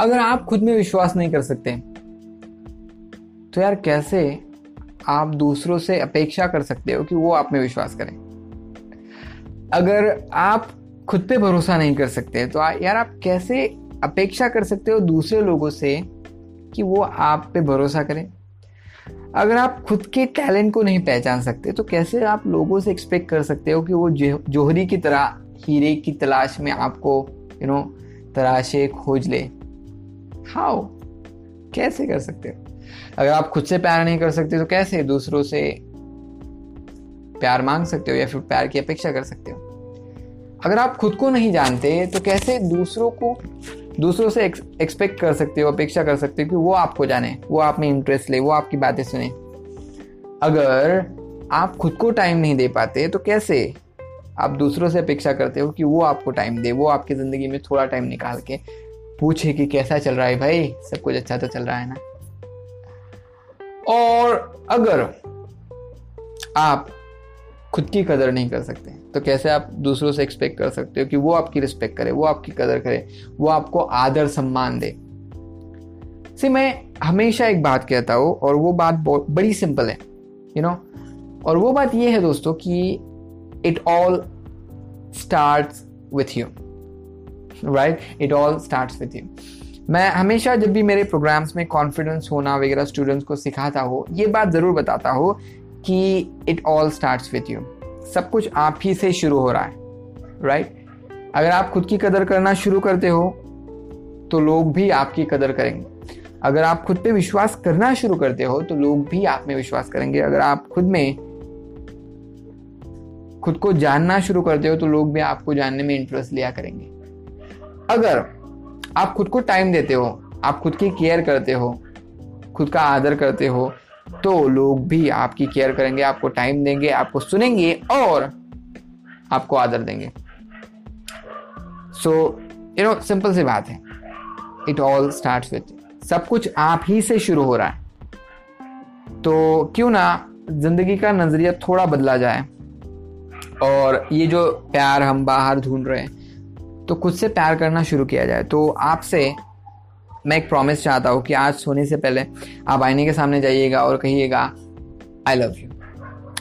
अगर आप खुद में विश्वास नहीं कर सकते तो यार कैसे आप दूसरों से अपेक्षा कर सकते हो कि वो आप में विश्वास करें? अगर आप खुद पे भरोसा नहीं कर सकते तो यार आप कैसे अपेक्षा कर सकते हो दूसरे लोगों से कि वो आप पे भरोसा करें? अगर आप खुद के टैलेंट को नहीं पहचान सकते तो कैसे आप लोगों से एक्सपेक्ट कर सकते हो कि वो जोहरी की तरह, हीरे की तलाश में आपको यू नो तराशे खोज ले? हाउ कैसे कर सकते हो? अगर आप खुद से प्यार नहीं कर सकते तो कैसे दूसरों से प्यार मांग सकते हो या फिर प्यार की अपेक्षा कर सकते हो? अगर आप खुद को नहीं जानते तो कैसे दूसरों को, दूसरों से एक्सपेक्ट कर सकते हो, अपेक्षा कर सकते हो कि वो आपको जाने, वो आप में इंटरेस्ट ले, वो आपकी बातें सुने? अगर आप खुद को टाइम नहीं दे पाते तो कैसे आप दूसरों से अपेक्षा करते हो कि वो आपको टाइम दे, वो आपकी ज़िंदगी में थोड़ा टाइम निकाल के पूछे कि कैसा चल रहा है भाई? सब कुछ अच्छा तो चल रहा है ना? और अगर आप खुद की कदर नहीं कर सकते तो कैसे आप दूसरों से एक्सपेक्ट कर सकते हो कि वो आपकी रिस्पेक्ट करे, वो आपकी कदर करे, वो आपको आदर सम्मान दे? सी मैं हमेशा एक बात कहता हूँ, और वो बात बड़ी सिंपल है यू नो? और वो बात ये है दोस्तों कि it all start with you right it all start with you मैं हमेशा जब भी मेरे प्रोग्राम्स में कॉन्फिडेंस होना वगैरह स्टूडेंट्स को सिखाता हो, ये बात ज़रूर बताता हो कि it all start with you सब कुछ आप ही से शुरू हो रहा है राइट right? अगर आप खुद की कदर करना शुरू करते हो तो लोग भी आपकी कदर करेंगे। अगर आप खुद पे विश्वास करना शुरू करते हो तो लोग भी आप में विश्वास करेंगे। अगर आप खुद में, खुद को जानना शुरू करते हो तो लोग भी आपको जानने में इंटरेस्ट लिया करेंगे। अगर आप खुद को टाइम देते हो, आप खुद की केयर करते हो, खुद का आदर करते हो तो लोग भी आपकी केयर करेंगे, आपको टाइम देंगे, आपको सुनेंगे और आपको आदर देंगे। सो यू नो सिंपल सी बात है। इट ऑल स्टार्ट विथ सब कुछ आप ही से शुरू हो रहा है। तो क्यों ना ज़िंदगी का नज़रिया थोड़ा बदला जाए। और ये जो प्यार हम बाहर ढूंढ रहे हैं तो खुद से प्यार करना शुरू किया जाए। तो आपसे मैं एक प्रॉमिस चाहता हूँ कि आज सोने से पहले आप आईने के सामने जाइएगा और कहिएगा आई लव यू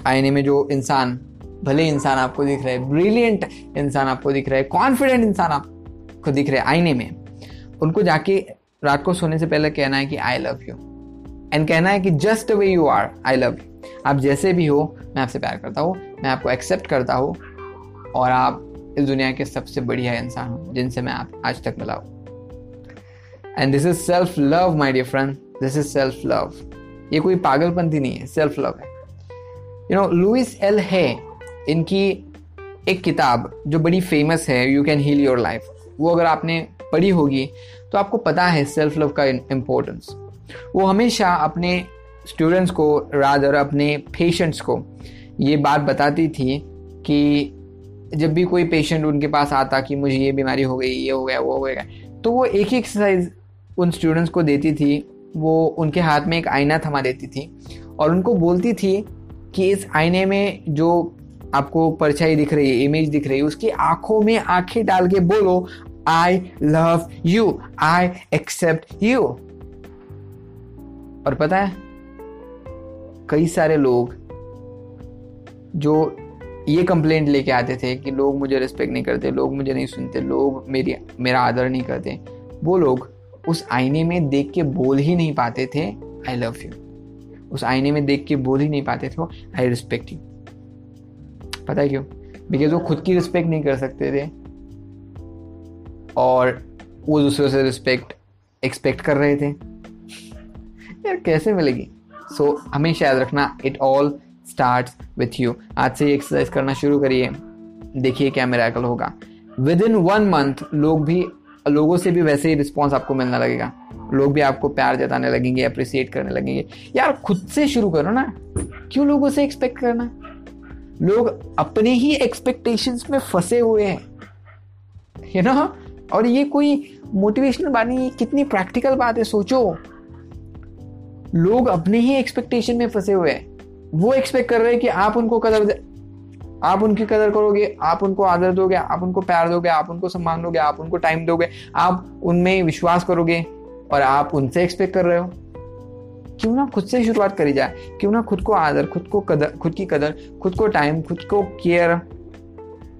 आईने में जो इंसान, भले इंसान आपको दिख रहे ब्रिलियंट इंसान आपको दिख रहे कॉन्फिडेंट इंसान आपको दिख रहे आईने में, उनको जाके रात को सोने से पहले कहना है कि आई लव यू एंड कहना है कि just way you are I love you आप जैसे भी हो, मैं आपसे प्यार करता हूँ, मैं आपको एक्सेप्ट करता हूँ और आप इस दुनिया के सबसे बढ़िया इंसान हो, जिनसे मैं आप आज तक मिला हूँ। And this is self love my dear friend this is self love ये कोई पागलपंथी नहीं है सेल्फ लव है। यू नो लुइस एल है इनकी एक किताब जो बड़ी फ़ेमस है you can heal your life वो अगर आपने पढ़ी होगी तो आपको पता है सेल्फ लव का इम्पोर्टेंस वो हमेशा अपने स्टूडेंट्स को रादर अपने पेशेंट्स को, ये बात बताती थी कि जब भी कोई पेशेंट उनके पास आता कि मुझे ये बीमारी हो गई, ये हो गया, वो हो गया तो वो एक ही एक्सरसाइज उन स्टूडेंट्स को देती थी, वो उनके हाथ में एक आईना थमा देती थी और उनको बोलती थी कि इस आईने में जो आपको परछाई दिख रही है इमेज दिख रही है, उसकी आँखों में आँखें डाल के बोलो I love you I accept you और पता है, कई सारे लोग जो ये कंप्लेंट लेके आते थे कि लोग मुझे रिस्पेक्ट नहीं करते लोग मुझे नहीं सुनते लोग मेरी मेरा आदर नहीं करते। वो लोग उस आईने में देख के बोल ही नहीं पाते थे आई लव यू उस आईने में देख के बोल ही नहीं पाते थे आई रिस्पेक्ट यू पता है क्यों? बिकॉज़ वो खुद की रिस्पेक्ट नहीं कर सकते थे। और वो दूसरों से रिस्पेक्ट एक्सपेक्ट कर रहे थे। यार कैसे मिलेगी? सो so, हमेशा याद रखना it all start with you आज से एक्सरसाइज करना शुरू करिए। देखिए क्या मेरा होगा। विद इन वन मंथ लोग भी, लोगों से भी वैसे ही रिस्पॉन्स आपको मिलना लगेगा। लोग भी आपको प्यार जताने लगेंगे अप्रिसिएट करने लगेंगे। यार, खुद से शुरू करो ना। क्यों लोगों से एक्सपेक्ट करना? लोग अपने ही एक्सपेक्टेशंस में फंसे हुए हैं। यू नो और ये कोई मोटिवेशनल बात नहीं कितनी प्रैक्टिकल बात है, सोचो। लोग अपने ही एक्सपेक्टेशन में फंसे हुए हैं। वो एक्सपेक्ट कर रहे हैं कि आप उनको कदर आप उनकी कदर करोगे, आप उनको आदर दोगे, आप उनको प्यार दोगे, आप उनको सम्मान दोगे, आप उनको टाइम दोगे, आप उनमें विश्वास करोगे और आप उनसे एक्सपेक्ट कर रहे हो। क्यों ना खुद से शुरुआत करी जाए? क्यों ना खुद को आदर, खुद को कदर, खुद की कदर, खुद को टाइम खुद को केयर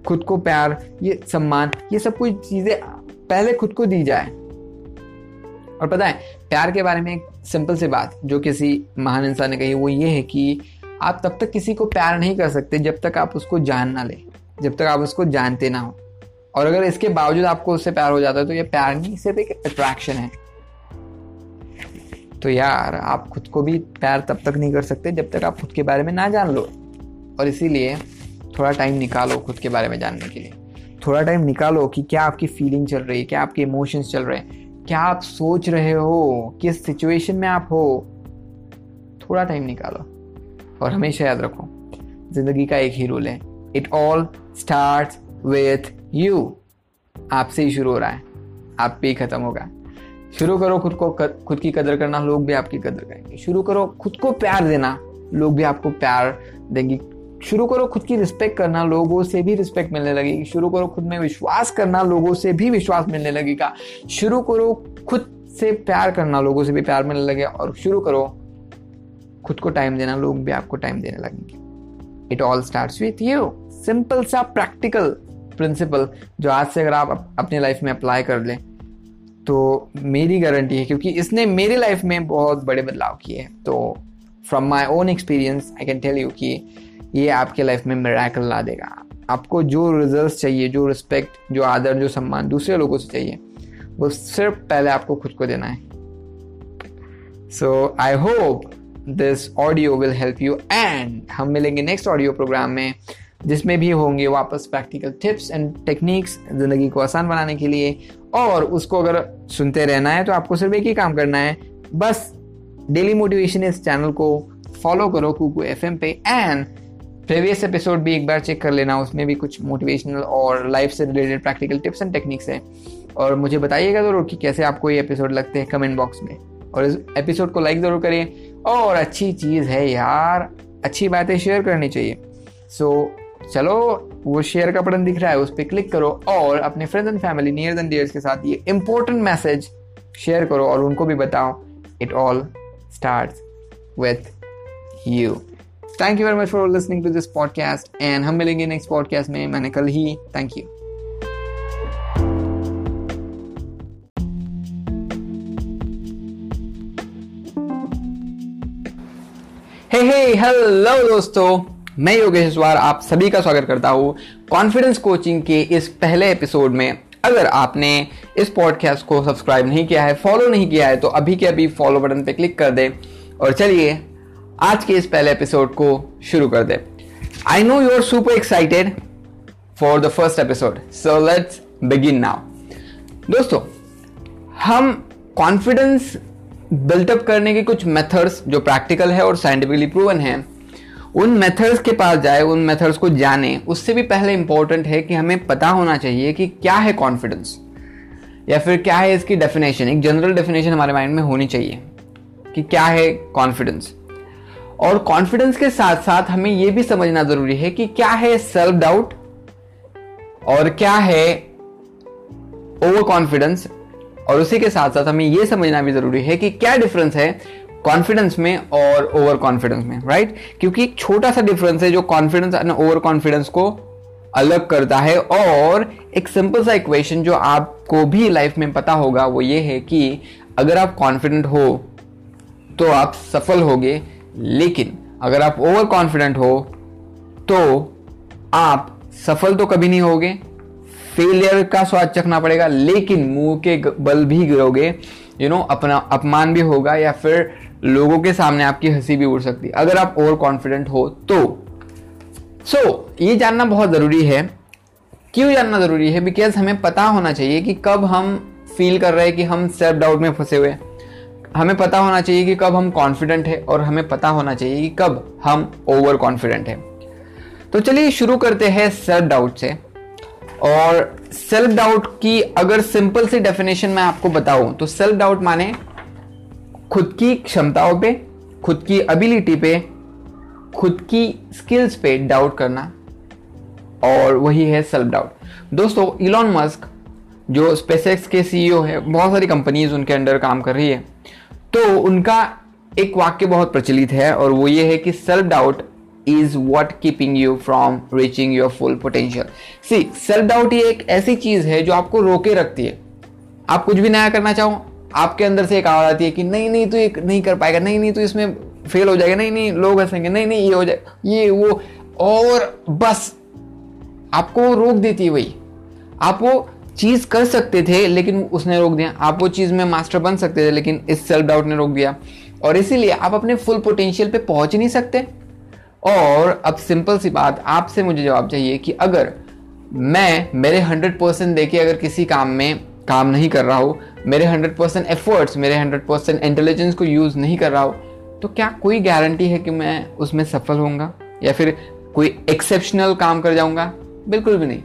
खुद को प्यार, ये सम्मान, ये सब कुछ चीज़ें पहले खुद को दी जाए। और पता है, प्यार के बारे में एक सिंपल सी बात, जो किसी महान इंसान ने कही, वो ये है कि आप तब तक किसी को प्यार नहीं कर सकते जब तक आप उसको जान ना ले, जब तक आप उसको जानते ना हो। और अगर इसके बावजूद आपको उससे प्यार हो जाता है तो ये प्यार नहीं, सिर्फ़ एक अट्रैक्शन है। तो यार, आप खुद को भी प्यार तब तक नहीं कर सकते जब तक आप खुद के बारे में ना जान लो। और इसीलिए थोड़ा टाइम निकालो खुद के बारे में जानने के लिए। थोड़ा टाइम निकालो कि क्या आपकी फीलिंग चल रही है, क्या आपके इमोशंस चल रहे हैं, क्या आप सोच रहे हो, किस सिचुएशन में आप हो। थोड़ा टाइम निकालो। और हमेशा याद रखो, ज़िंदगी का एक ही रूल है। It all start with you आपसे ही शुरू हो रहा है। आप पे ही खत्म होगा। शुरू करो खुद को खुद की कदर करना, लोग भी आपकी कदर करेंगे। शुरू करो खुद को प्यार देना, लोग भी आपको प्यार देंगे। शुरू करो खुद की रिस्पेक्ट करना, लोगों से भी रिस्पेक्ट मिलने लगेगी। शुरू करो खुद में विश्वास करना, लोगों से भी विश्वास मिलने लगेगा। शुरू करो खुद से प्यार करना, लोगों से भी प्यार मिलने लगे और शुरू करो खुद को टाइम देना, लोग भी आपको टाइम देने लगेंगे। It all start with you simple सा प्रैक्टिकल प्रिंसिपल जो आज से अगर आप अपनी लाइफ में अप्लाई कर लें तो मेरी गारंटी है, क्योंकि इसने मेरी लाइफ में बहुत बड़े बदलाव किए हैं। तो from my own experience I can tell you कि ये आपके लाइफ में मेराकल ला देगा। आपको जो रिज़ल्ट चाहिए, जो रिस्पेक्ट जो आदर, जो सम्मान दूसरे लोगों से चाहिए, वो सिर्फ़ पहले आपको खुद को देना है। So I hope this audio will help you and हम मिलेंगे नेक्स्ट ऑडियो प्रोग्राम में, जिसमें भी होंगे वापस प्रैक्टिकल टिप्स एंड टेक्निक्स ज़िंदगी को आसान बनाने के लिए। और उसको अगर सुनते रहना है तो आपको सिर्फ़ एक ही काम करना है। बस डेली मोटिवेशन इस चैनल को फॉलो करो कुकू एफ़ पे। एंड प्रीवियस एपिसोड भी एक बार चेक कर लेना, उसमें भी कुछ मोटिवेशनल और लाइफ से related practical tips and techniques हैं। और मुझे बताइएगा ज़रूर कि कैसे आपको ये एपिसोड लगते हैं कमेंट बॉक्स में। और इस एपिसोड को लाइक ज़रूर करिए और अच्छी चीज़ है यार। अच्छी बातें शेयर करनी चाहिए। सो so, चलो वो शेयर का बटन दिख रहा है उस पर क्लिक करो और अपने friends and family near and dears के साथ ये इंपॉर्टेंट मैसेज शेयर करो और उनको भी बताओ। It all start with you thank you very much for listening to this podcast and हम मिलेंगे नेक्स्ट पॉडकास्ट में। मैंने कल ही thank you hey hey hello दोस्तों। मैं योगेश द्वार आप सभी का स्वागत करता हूँ कॉन्फिडेंस कोचिंग के इस पहले एपिसोड में। अगर आपने इस पॉडकास्ट को सब्सक्राइब नहीं किया है फॉलो नहीं किया है तो अभी के अभी फॉलो बटन पे क्लिक कर दे और चलिए आज के इस पहले एपिसोड को शुरू कर दे। I know you are super excited for the first episode so let's begin now दोस्तों, हम कॉन्फिडेंस बिल्टअप करने के कुछ मेथड्स जो प्रैक्टिकल है और साइंटिफिकली प्रूवन है, उन मेथड्स के पास जाए, उन मेथड्स को जाने, उससे भी पहले इंपॉर्टेंट है कि हमें पता होना चाहिए कि क्या है कॉन्फिडेंस या फिर क्या है इसकी डेफिनेशन एक जनरल डेफिनेशन हमारे माइंड में होनी चाहिए कि क्या है कॉन्फिडेंस और कॉन्फिडेंस के साथ साथ हमें यह भी समझना ज़रूरी है कि क्या है सेल्फ डाउट और क्या है ओवर कॉन्फिडेंस और उसी के साथ साथ हमें यह समझना भी ज़रूरी है कि क्या डिफरेंस है कॉन्फिडेंस में और ओवर कॉन्फिडेंस में राइट क्योंकि एक छोटा सा डिफरेंस है जो कॉन्फिडेंस और ओवर कॉन्फिडेंस को अलग करता है और एक सिंपल सा इक्वेशन जो आपको भी लाइफ में पता होगा वो ये है कि अगर आप कॉन्फिडेंट हो तो आप सफल होगे। लेकिन अगर आप ओवर कॉन्फिडेंट हो तो आप सफल तो कभी नहीं होगे। फेलियर का स्वाद चखना पड़ेगा लेकिन मुँह के बल भी गिरोगे यू नो अपना अपमान भी होगा या फिर लोगों के सामने आपकी हँसी भी उड़ सकती है। अगर आप ओवर कॉन्फिडेंट हो तो। सो so, ये जानना बहुत ज़रूरी है। क्यों जानना ज़रूरी है? बिकॉज़ हमें पता होना चाहिए कि कब हम फील कर रहे हैं कि हम सेल्फ डाउट में फंसे हुए हमें पता होना चाहिए कि कब हम कॉन्फिडेंट है और हमें पता होना चाहिए कि कब हम ओवर कॉन्फिडेंट है। तो चलिए शुरू करते हैं सेल्फ डाउट से। और सेल्फ डाउट की अगर सिंपल सी डेफिनेशन मैं आपको बताऊँ तो सेल्फ डाउट माने खुद की क्षमताओं पे, खुद की एबिलिटी पे, खुद की स्किल्स पे डाउट करना और वही है सेल्फ डाउट दोस्तों इलॉन मस्क जो स्पेसएक्स के सीईओ है, बहुत सारी कंपनीज़ उनके अंडर काम कर रही है। तो उनका एक वाक्य बहुत प्रचलित है और वो ये है कि self doubt is what keeping you from reaching your full potential see self doubt ही एक ऐसी चीज़ है जो आपको रोके रखती है। आप कुछ भी नया करना चाहो, आपके अंदर से एक आवाज़ आती है कि नहीं नहीं तो ये नहीं कर पाएगा, नहीं नहीं तो इसमें फेल हो जाएगा, नहीं नहीं, लोग हंसेंगे, नहीं नहीं, ये हो जाए, ये, वो, और बस। आपको रोक देती है वही। आप वो चीज़ कर सकते थे, लेकिन उसने रोक दिया। आप वो चीज़ में मास्टर बन सकते थे, लेकिन इस सेल्फ डाउट ने रोक दिया। और इसीलिए आप अपने फुल पोटेंशियल पे पहुँच नहीं सकते। और अब सिंपल सी बात, आपसे मुझे जवाब चाहिए कि अगर मैं मेरे हंड्रेड परसेंट देखे अगर किसी काम में काम नहीं कर रहा हूँ, मेरे हंड्रेड परसेंट एफर्ट्स मेरे हंड्रेड परसेंट इंटेलिजेंस को यूज़ नहीं कर रहा हूँ तो क्या कोई गारंटी है कि मैं उसमें सफल होऊँगा? या फिर कोई एक्सेप्शनल काम कर जाऊँगा? बिल्कुल भी नहीं।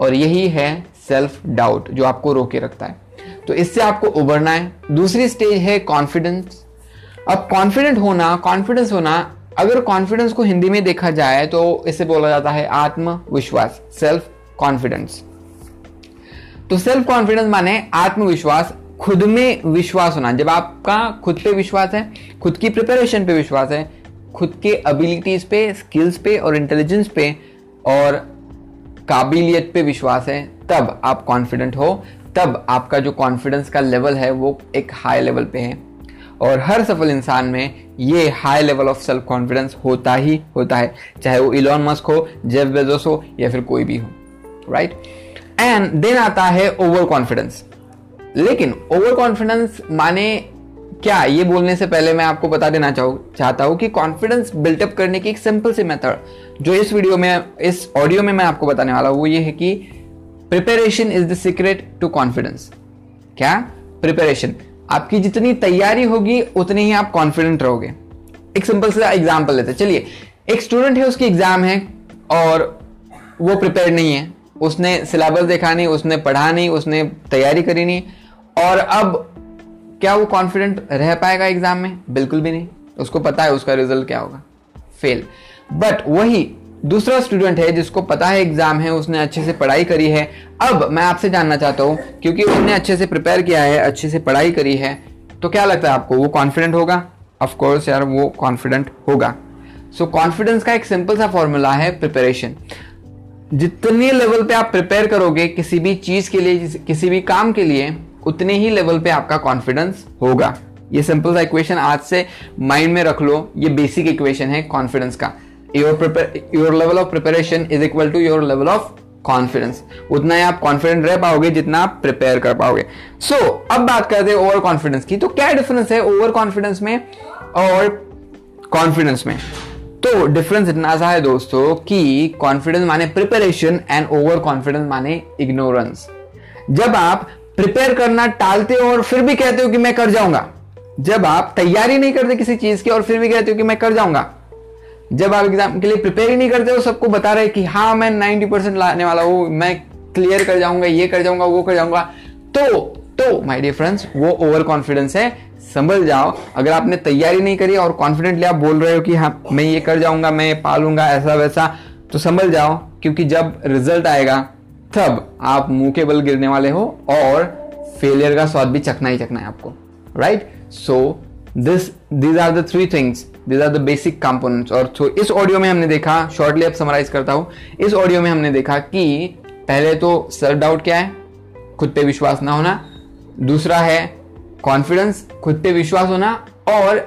और यही है सेल्फ डाउट जो आपको रोके रखता है। तो इससे आपको उभरना है। दूसरी स्टेज है कॉन्फिडेंस अब कॉन्फिडेंट होना कॉन्फिडेंस होना अगर कॉन्फिडेंस को हिंदी में देखा जाए तो इसे बोला जाता है आत्मविश्वास सेल्फ कॉन्फिडेंस तो सेल्फ कॉन्फिडेंस माने आत्मविश्वास, खुद में विश्वास होना। जब आपका खुद पे विश्वास है, खुद की प्रिपरेशन पे विश्वास है, खुद के एबिलिटीज पे स्किल्स पे और इंटेलिजेंस पे और काबिलियत पे विश्वास है, तब आप कॉन्फिडेंट हो, तब आपका जो कॉन्फिडेंस का लेवल है वो एक हाई लेवल पे है। और हर सफल इंसान में ये high level of self confidence होता ही होता है, चाहे वो इलॉन मस्क हो जेफ बेजोस हो, या फिर कोई भी हो राइट एंड देन आता है ओवर कॉन्फिडेंस लेकिन ओवर कॉन्फिडेंस माने क्या? ये बोलने से पहले मैं आपको बता देना चाहू, चाहता हूँ कि कॉन्फिडेंस बिल्टअप करने की एक सिंपल सी मेथड जो इस वीडियो में, इस ऑडियो में मैं आपको बताने वाला हूँ, वो ये है कि preparation is the secret to confidence क्या? प्रिपरेशन आपकी जितनी तैयारी होगी, उतनी ही आप कॉन्फिडेंट रहोगे। एक सिंपल सा एग्ज़ाम्पल लेते चलिए, एक स्टूडेंट है, उसकी एग्ज़ाम है और वो प्रिपेयर नहीं है। उसने सिलेबस देखा नहीं, उसने पढ़ा नहीं, उसने तैयारी करी नहीं। और अब क्या वो कॉन्फिडेंट रह पाएगा एग्ज़ाम में? बिल्कुल भी नहीं। उसको पता है उसका रिज़ल्ट क्या होगा। फेल बट वही दूसरा स्टूडेंट है जिसको पता है एग्ज़ाम है उसने अच्छे से पढ़ाई करी है। अब मैं आपसे जानना चाहता हूँ क्योंकि उसने अच्छे से प्रिपेयर किया है अच्छे से पढ़ाई करी है तो क्या लगता है आपको वो कॉन्फिडेंट होगा? ऑफकोर्स यार वो कॉन्फिडेंट होगा। सो so, कॉन्फिडेंस का एक सिंपल सा फॉर्मूला है प्रिपरेशन जितने लेवल पे आप प्रिपेयर करोगे किसी भी चीज़ के लिए किसी भी काम के लिए उतने ही लेवल पे आपका कॉन्फिडेंस होगा। ये सिंपल सा इक्वेशन आज से माइंड में रख लो ये बेसिक इक्वेशन है कॉन्फिडेंस का। Your your level of preparation is equal to your level of confidence उतना ही आप कॉन्फिडेंट रह पाओगे जितना आप प्रिपेयर कर पाओगे। सो so, अब बात करते हैं ओवर कॉन्फिडेंस की। तो क्या डिफरेंस है ओवर कॉन्फिडेंस में और कॉन्फिडेंस में? तो डिफरेंस इतना सा है दोस्तों कि कॉन्फिडेंस माने प्रिपरेशन एंड ओवर कॉन्फिडेंस माने इग्नोरेंस जब आप प्रिपेयर करना टालते हो और फिर भी कहते हो कि मैं कर जाऊँगा। जब आप तैयारी नहीं करते किसी चीज़ की और फिर भी कहते हो कि मैं कर जाऊँगा। जब आप एग्ज़ाम के लिए प्रिपेयर ही नहीं करते हो, सबको बता रहे कि हाँ मैं 90 परसेंट लाने वाला हूँ, मैं क्लियर कर जाऊँगा, ये कर जाऊँगा, वो कर जाऊँगा। तो तो माय डियर फ्रेंड्स वो ओवर कॉन्फिडेंस है, संभल जाओ। अगर आपने तैयारी नहीं करी और कॉन्फिडेंटली आप बोल रहे हो कि हाँ मैं ये कर जाऊँगा, मैं पालूँगा, ऐसा वैसा तो संभल जाओ, क्योंकि जब रिज़ल्ट आएगा, तब आप मुँह के बल गिरने वाले हो और फेलियर का स्वाद भी चखना ही चखना है आपको right so this these are the three things these are the basic components और तो इस ऑडियो में हमने देखा शॉर्टली अब समराइज करता हूँ, इस ऑडियो में हमने देखा कि पहले तो सेल्फ डाउट क्या है? खुद पे विश्वास ना होना। दूसरा है कॉन्फिडेंस खुद पे विश्वास होना और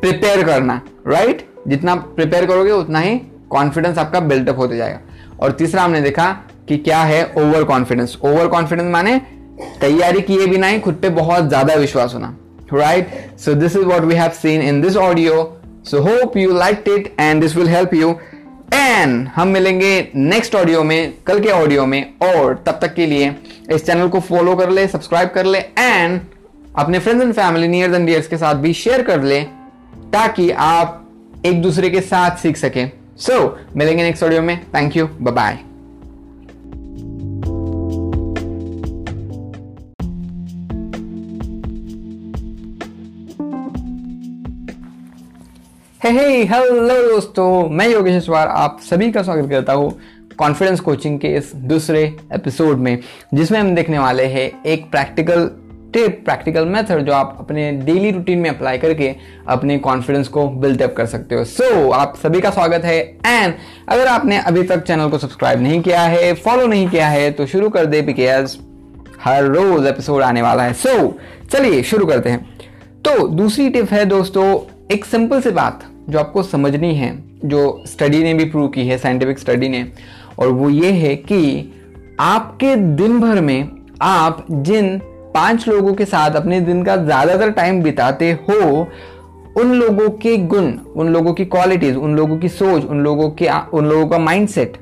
प्रिपेयर करना राइट right? जितना प्रिपेयर करोगे, उतना ही कॉन्फिडेंस आपका बिल्टअप होते जाएगा। और तीसरा हमने देखा कि क्या है ओवर कॉन्फिडेंस ओवर कॉन्फिडेंस माने तैयारी किए बिना ही खुद पे बहुत ज़्यादा विश्वास होना right so this is what we have seen in this audio. So hope you like it and this will help you and हम मिलेंगे नेक्स्ट ऑडियो में कल के ऑडियो में और तब तक के लिए इस चैनल को फॉलो कर ले सब्सक्राइब कर ले एंड अपने friends and family nears and dears के साथ भी शेयर कर ले ताकि आप एक दूसरे के साथ सीख सकें। सो so, मिलेंगे नेक्स्ट ऑडियो में। Thank you bye hey hey hello दोस्तों मैं योगेश आप सभी का स्वागत करता हूँ कॉन्फिडेंस कोचिंग के इस दूसरे एपिसोड में जिसमें हम देखने वाले हैं एक प्रैक्टिकल टिप प्रैक्टिकल मेथड जो आप अपने डेली रूटीन में अप्लाई करके अपने कॉन्फिडेंस को बिल्डअप कर सकते हो। सो so, आप सभी का स्वागत है एंड अगर आपने अभी तक चैनल को सब्सक्राइब नहीं किया है फॉलो नहीं किया है तो शुरू कर दे बिकॉज़ हर रोज एपिसोड आने वाला है। सो so, चलिए शुरू करते हैं। तो दूसरी टिप है दोस्तों एक सिंपल सी बात जो आपको समझनी है, जो स्टडी ने भी प्रूव की है साइंटिफिक स्टडी ने, और वो ये है कि आपके दिन भर में आप जिन पाँच लोगों के साथ अपने दिन का ज़्यादातर टाइम बिताते हो, उन लोगों के गुण, उन लोगों की क्वालिटीज उन लोगों की सोच, उन लोगों के, उन लोगों का माइंडसेट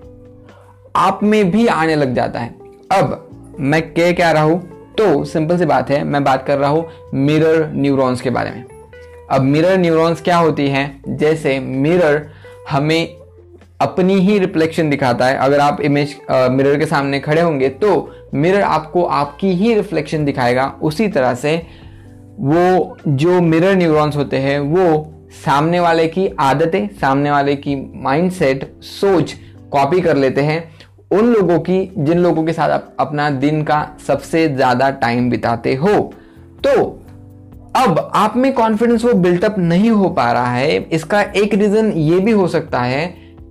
आप में भी आने लग जाता है। अब मैं कह क्या रहा हूँ? तो सिंपल सी बात है, मैं बात कर रहा हूँ मिरर न्यूरॉन्स के बारे में। अब मिरर न्यूरॉन्स क्या होती हैं? जैसे मिरर हमें अपनी ही रिफ्लेक्शन दिखाता है। अगर आप इमेज मिरर के सामने खड़े होंगे तो मिरर आपको आपकी ही रिफ्लेक्शन दिखाएगा। उसी तरह से वो जो मिरर न्यूरॉन्स होते हैं, वो सामने वाले की आदतें, सामने वाले की माइंडसेट सोच कॉपी कर लेते हैं। उन लोगों की, जिन लोगों के साथ आप अपना दिन का सबसे ज़्यादा टाइम बिताते हो। तो अब आप में कॉन्फिडेंस वो बिल्टअप नहीं हो पा रहा है। इसका एक रीजन ये भी हो सकता है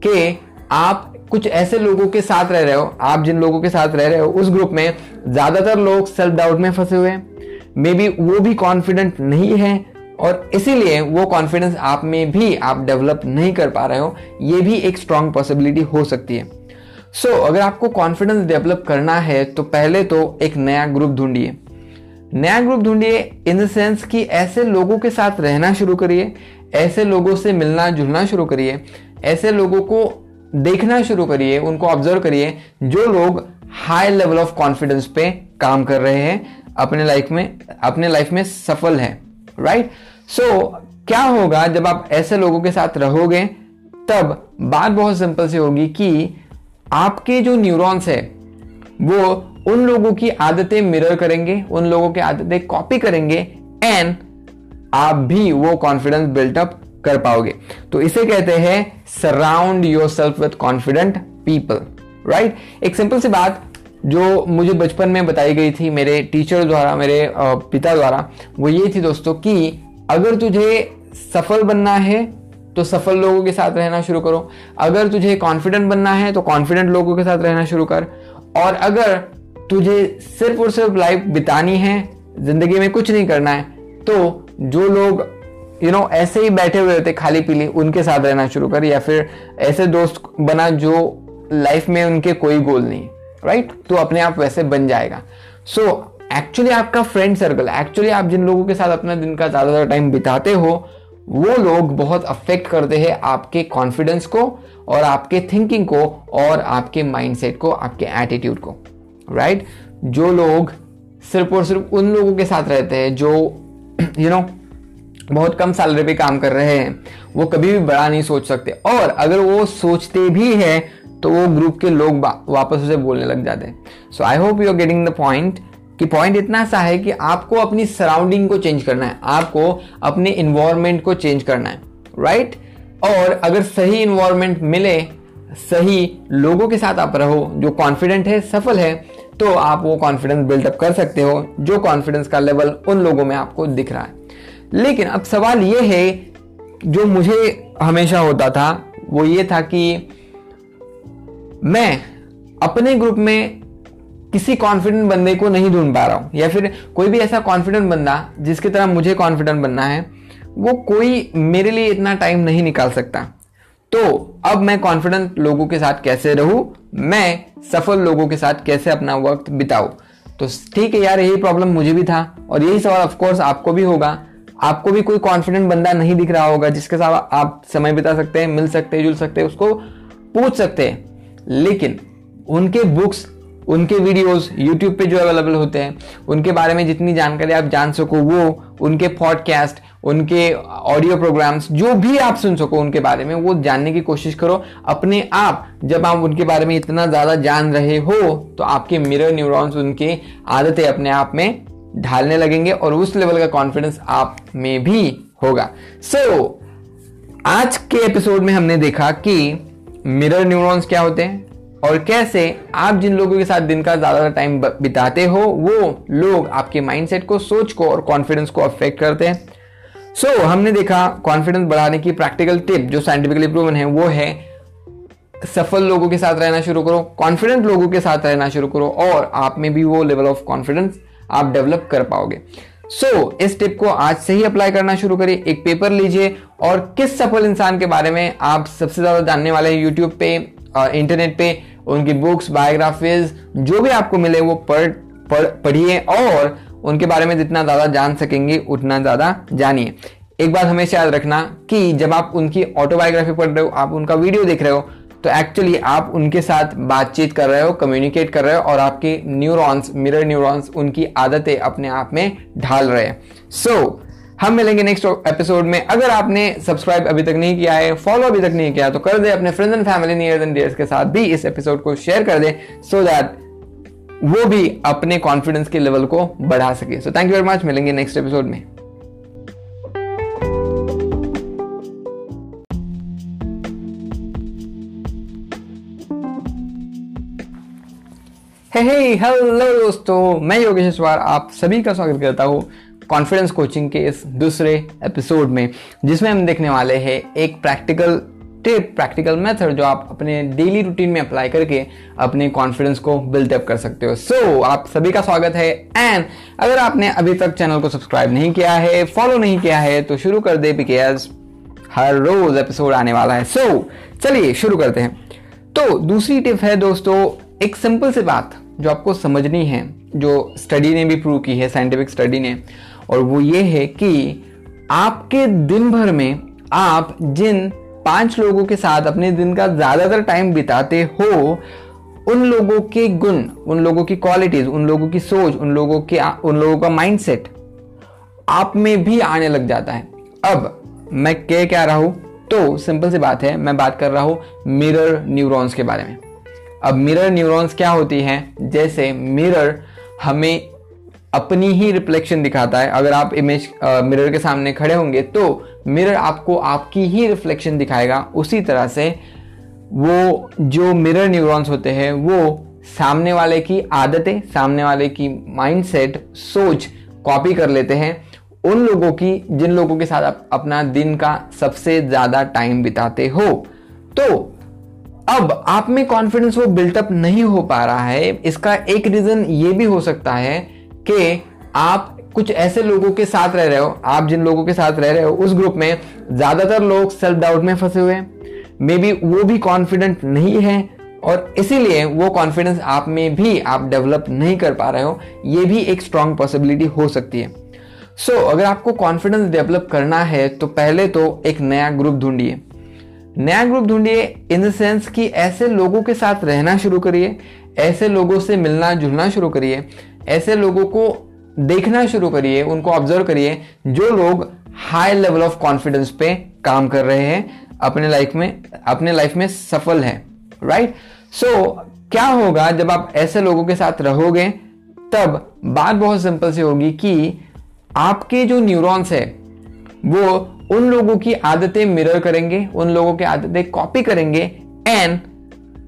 कि आप कुछ ऐसे लोगों के साथ रह रहे हो। आप जिन लोगों के साथ रह रहे हो उस ग्रुप में ज़्यादातर लोग सेल्फ डाउट में फंसे हुए हैं। मे बी वो भी कॉन्फिडेंट नहीं है और इसीलिए वो कॉन्फिडेंस आप में भी आप डेवलप नहीं कर पा रहे हो। ये भी एक स्ट्रांग पॉसिबिलिटी हो सकती है। सो so, अगर आपको कॉन्फिडेंस डेवलप करना है तो पहले तो एक नया ग्रुप ढूंढिए। नया ग्रुप ढूंढिए इन द सेंस कि ऐसे लोगों के साथ रहना शुरू करिए, ऐसे लोगों से मिलना जुलना शुरू करिए, ऐसे लोगों को देखना शुरू करिए, उनको ऑब्ज़र्व करिए, जो लोग हाई लेवल ऑफ़ कॉन्फिडेंस पे काम कर रहे हैं, अपने लाइफ में, अपने लाइफ में सफल है राइट सो क्या होगा जब आप ऐसे लोगों के साथ रहोगे, तब बात बहुत सिंपल सी होगी कि आपके जो न्यूरॉन्स है, वो उन लोगों की आदतें मिरर करेंगे, उन लोगों की आदतें कॉपी करेंगे एंड आप भी वो कॉन्फिडेंस बिल्टअप कर पाओगे। तो इसे कहते हैं surround yourself with confident people right एक सिंपल सी बात जो मुझे बचपन में बताई गई थी मेरे टीचर द्वारा, मेरे पिता द्वारा, वो ये थी दोस्तों कि अगर तुझे सफल बनना है तो सफल लोगों के साथ रहना शुरू करो। अगर तुझे कॉन्फिडेंट बनना है तो कॉन्फिडेंट लोगों के साथ रहना शुरू कर। और अगर तुझे सिर्फ़ और सिर्फ़ लाइफ बितानी है ज़िंदगी में कुछ नहीं करना है तो जो लोग यू नो ऐसे ही बैठे हुए होते खाली पीली उनके साथ रहना शुरू कर या फिर ऐसे दोस्त बना जो लाइफ में उनके कोई गोल नहीं राइट? तो अपने आप वैसे बन जाएगा सो so, एक्चुअली आपका फ्रेंड सर्कल एक्चुअली आप जिन लोगों के साथ अपना दिन का ज़्यादातर टाइम बिताते हो वो लोग बहुत अफेक्ट करते हैं आपके कॉन्फिडेंस को और आपके थिंकिंग को और आपके माइंडसेट को आपके एटीट्यूड को राइट right? जो लोग सिर्फ़ और सिर्फ़ उन लोगों के साथ रहते हैं जो यू you नो know, बहुत कम सैलरी पे काम कर रहे हैं वो कभी भी बड़ा नहीं सोच सकते और अगर वो सोचते भी है तो वो ग्रुप के लोग वापस उसे बोलने लग जाते हैं so I hope you are getting the point कि पॉइंट इतना सा है कि आपको अपनी सराउंडिंग को चेंज करना है आपको अपने इन्वायरमेंट को चेंज करना है राइट right? और अगर सही इन्वायरमेंट मिले सही लोगों के साथ आप रहो जो कॉन्फिडेंट है सफल है तो आप वो कॉन्फिडेंस बिल्डअप कर सकते हो, जो कॉन्फिडेंस का लेवल उन लोगों में आपको दिख रहा है। लेकिन अब सवाल ये है, जो मुझे हमेशा होता था, वो ये था कि मैं अपने ग्रुप में किसी कॉन्फिडेंट बंदे को नहीं ढूंढ पा रहा हूँ, या फिर कोई भी ऐसा कॉन्फिडेंट बंदा, जिसकी तरह मुझे कॉन्फिडेंट बनना है, वो कोई मेरे लिए इतना टाइम नहीं निकाल सकता। तो अब मैं कॉन्फिडेंट लोगों के साथ कैसे रहूँ? मैं सफल लोगों के साथ कैसे अपना वक्त बिताऊं? तो ठीक है यार, यही प्रॉब्लम मुझे भी था और यही सवाल ऑफकोर्स आपको भी होगा। आपको भी कोई कॉन्फिडेंट बंदा नहीं दिख रहा होगा जिसके साथ आप समय बिता सकते हैं, मिल सकते हैं, जुल सकते हैं, उसको पूछ सकते हैं। लेकिन उनके बुक्स उनके वीडियोस यूट्यूब पे जो अवेलेबल होते हैं, उनके बारे में जितनी जानकारी आप जान सको वो, उनके पॉडकास्ट उनके ऑडियो प्रोग्राम्स जो भी आप सुन सको उनके बारे में वो जानने की कोशिश करो। अपने आप जब आप उनके बारे में इतना ज़्यादा जान रहे हो तो आपके मिरर न्यूरॉन्स उनके आदतें अपने आप में ढालने लगेंगे और उस लेवल का कॉन्फिडेंस आप में भी होगा। सो so, आज के एपिसोड में हमने देखा कि मिरर न्यूरॉन्स क्या होते हैं और कैसे आप जिन लोगों के साथ दिन का ज़्यादा टाइम बिताते हो वो लोग आपके माइंडसेट को सोच को और कॉन्फिडेंस को अफेक्ट करते हैं। सो so, हमने देखा कॉन्फिडेंस बढ़ाने की प्रैक्टिकल टिप जो साइंटिफिकली प्रूवन है वो है सफल लोगों के साथ रहना शुरू करो कॉन्फिडेंट लोगों के साथ रहना शुरू करो और आप में भी वो लेवल ऑफ़ कॉन्फिडेंस आप डेवलप कर पाओगे। सो so, इस टिप को आज से ही अप्लाई करना शुरू करिए। एक पेपर लीजिए और किस सफल इंसान के बारे में आप सबसे ज़्यादा जानने वाले हैं यूट्यूब पे इंटरनेट पे उनकी बुक्स बायोग्राफीज जो भी आपको मिले वो पढ़ पढ़िए और उनके बारे में जितना ज़्यादा जान सकेंगे उतना ज़्यादा जानिए। एक बात हमेशा याद रखना कि जब आप उनकी ऑटोबायोग्राफी पढ़ रहे हो आप उनका वीडियो देख रहे हो तो एक्चुअली आप उनके साथ बातचीत कर रहे हो कम्युनिकेट कर रहे हो और आपके न्यूरॉन्स मिरर न्यूरॉन्स उनकी आदतें अपने आप में ढाल रहे हैं। सो so, हम मिलेंगे नेक्स्ट एपिसोड में। अगर आपने सब्सक्राइब अभी तक नहीं किया है फॉलो अभी तक नहीं किया तो कर दे अपने friends and family near and dears के साथ भी इस एपिसोड को शेयर कर दे सो so दैट वो भी अपने कॉन्फिडेंस के लेवल को बढ़ा सके। So thank you very much मिलेंगे नेक्स्ट एपिसोड में। हे हेलो दोस्तों। मैं योगेश आप सभी का स्वागत करता हूँ कॉन्फिडेंस कोचिंग के इस दूसरे एपिसोड में, जिसमें हम देखने वाले हैं एक प्रैक्टिकल टिप प्रैक्टिकल मेथड जो आप अपने डेली रूटीन में अप्लाई करके अपने कॉन्फिडेंस को बिल्ड अप कर सकते हो। सो so, आप सभी का स्वागत है। एंड अगर आपने अभी तक चैनल को सब्सक्राइब नहीं किया है फॉलो नहीं किया है तो शुरू कर दे बिकॉज़ हर रोज एपिसोड आने वाला है। सो so, चलिए शुरू करते हैं। तो दूसरी टिप है दोस्तों एक सिंपल सी बात जो आपको समझनी है जो स्टडी ने भी प्रूव की है साइंटिफिक स्टडी ने और वो ये है कि आपके दिन भर में आप जिन पाँच लोगों के साथ अपने दिन का ज़्यादातर टाइम बिताते हो, उन लोगों के गुण, उन लोगों की क्वालिटीज उन लोगों की सोच, उन लोगों के उन लोगों का माइंडसेट आप में भी आने लग जाता है। अब मैं कह क्या रहा हूँ? तो सिंपल सी बात है, मैं बात कर रहा हूँ मिरर न्यूरॉन्स के बारे में। अब मिरर न्यूरॉन्स क्या होती हैं? जैसे मिरर हमें अपनी ही रिफ्लेक्शन दिखाता है। अगर आप इमेज मिरर के सामने खड़े होंगे तो मिरर आपको आपकी ही रिफ्लेक्शन दिखाएगा। उसी तरह से वो जो मिरर न्यूरॉन्स होते हैं, वो सामने वाले की आदतें, सामने वाले की माइंडसेट सोच कॉपी कर लेते हैं। उन लोगों की, जिन लोगों के साथ आप अपना दिन का सबसे ज़्यादा टाइम बिताते हो। तो अब आप में कॉन्फिडेंस वो बिल्टअप नहीं हो पा रहा है। इसका एक रीजन ये भी हो सकता है कि आप कुछ ऐसे लोगों के साथ रह रहे हो आप जिन लोगों के साथ रह रहे हो उस ग्रुप में ज़्यादातर लोग सेल्फ डाउट में फंसे हुए हैं। मे बी वो भी कॉन्फिडेंट नहीं है और इसीलिए वो कॉन्फिडेंस आप में भी आप डेवलप नहीं कर पा रहे हो। ये भी एक स्ट्रॉन्ग पॉसिबिलिटी हो सकती है। सो so, अगर आपको कॉन्फिडेंस डेवलप करना है तो पहले तो एक नया ग्रुप ढूंढिए। नया ग्रुप ढूंढिए इन द सेंस कि ऐसे लोगों के साथ रहना शुरू करिए ऐसे लोगों से मिलना जुलना शुरू करिए ऐसे लोगों को देखना शुरू करिए उनको ऑब्ज़र्व करिए जो लोग हाई लेवल ऑफ़ कॉन्फिडेंस पे काम कर रहे हैं अपने लाइफ में अपने लाइफ में सफल है राइट सो so, क्या होगा जब आप ऐसे लोगों के साथ रहोगे तब बात बहुत सिंपल सी होगी कि आपके जो न्यूरॉन्स है वो उन लोगों की आदतें मिरर करेंगे उन लोगों की आदतें कॉपी करेंगे एंड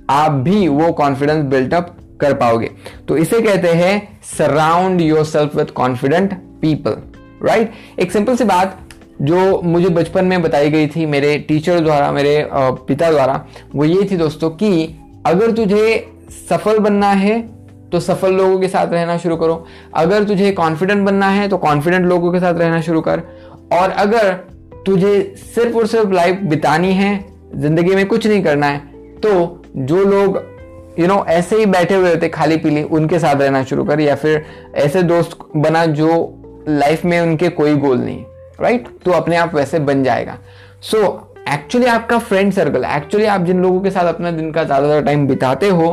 आप भी वो कॉन्फिडेंस बिल्टअप कर पाओगे। तो इसे कहते हैं surround yourself with confident people right एक सिंपल सी बात जो मुझे बचपन में बताई गई थी मेरे टीचर द्वारा, मेरे पिता द्वारा, वो ये थी दोस्तों कि अगर तुझे सफल बनना है तो सफल लोगों के साथ रहना शुरू करो। अगर तुझे कॉन्फिडेंट बनना है तो कॉन्फिडेंट लोगों के साथ रहना शुरू कर। और अगर तुझे सिर्फ़ और सिर्फ़ लाइफ बितानी है, ज़िंदगी में कुछ नहीं करना है तो जो लोग यू you नो know, ऐसे ही बैठे हुए रहते खाली पीली उनके साथ रहना शुरू कर या फिर ऐसे दोस्त बना जो लाइफ में उनके कोई गोल नहीं राइट तो अपने आप वैसे बन जाएगा सो एक्चुअली आपका फ्रेंड सर्कल एक्चुअली आप जिन लोगों के साथ अपना दिन का ज़्यादातर टाइम बिताते हो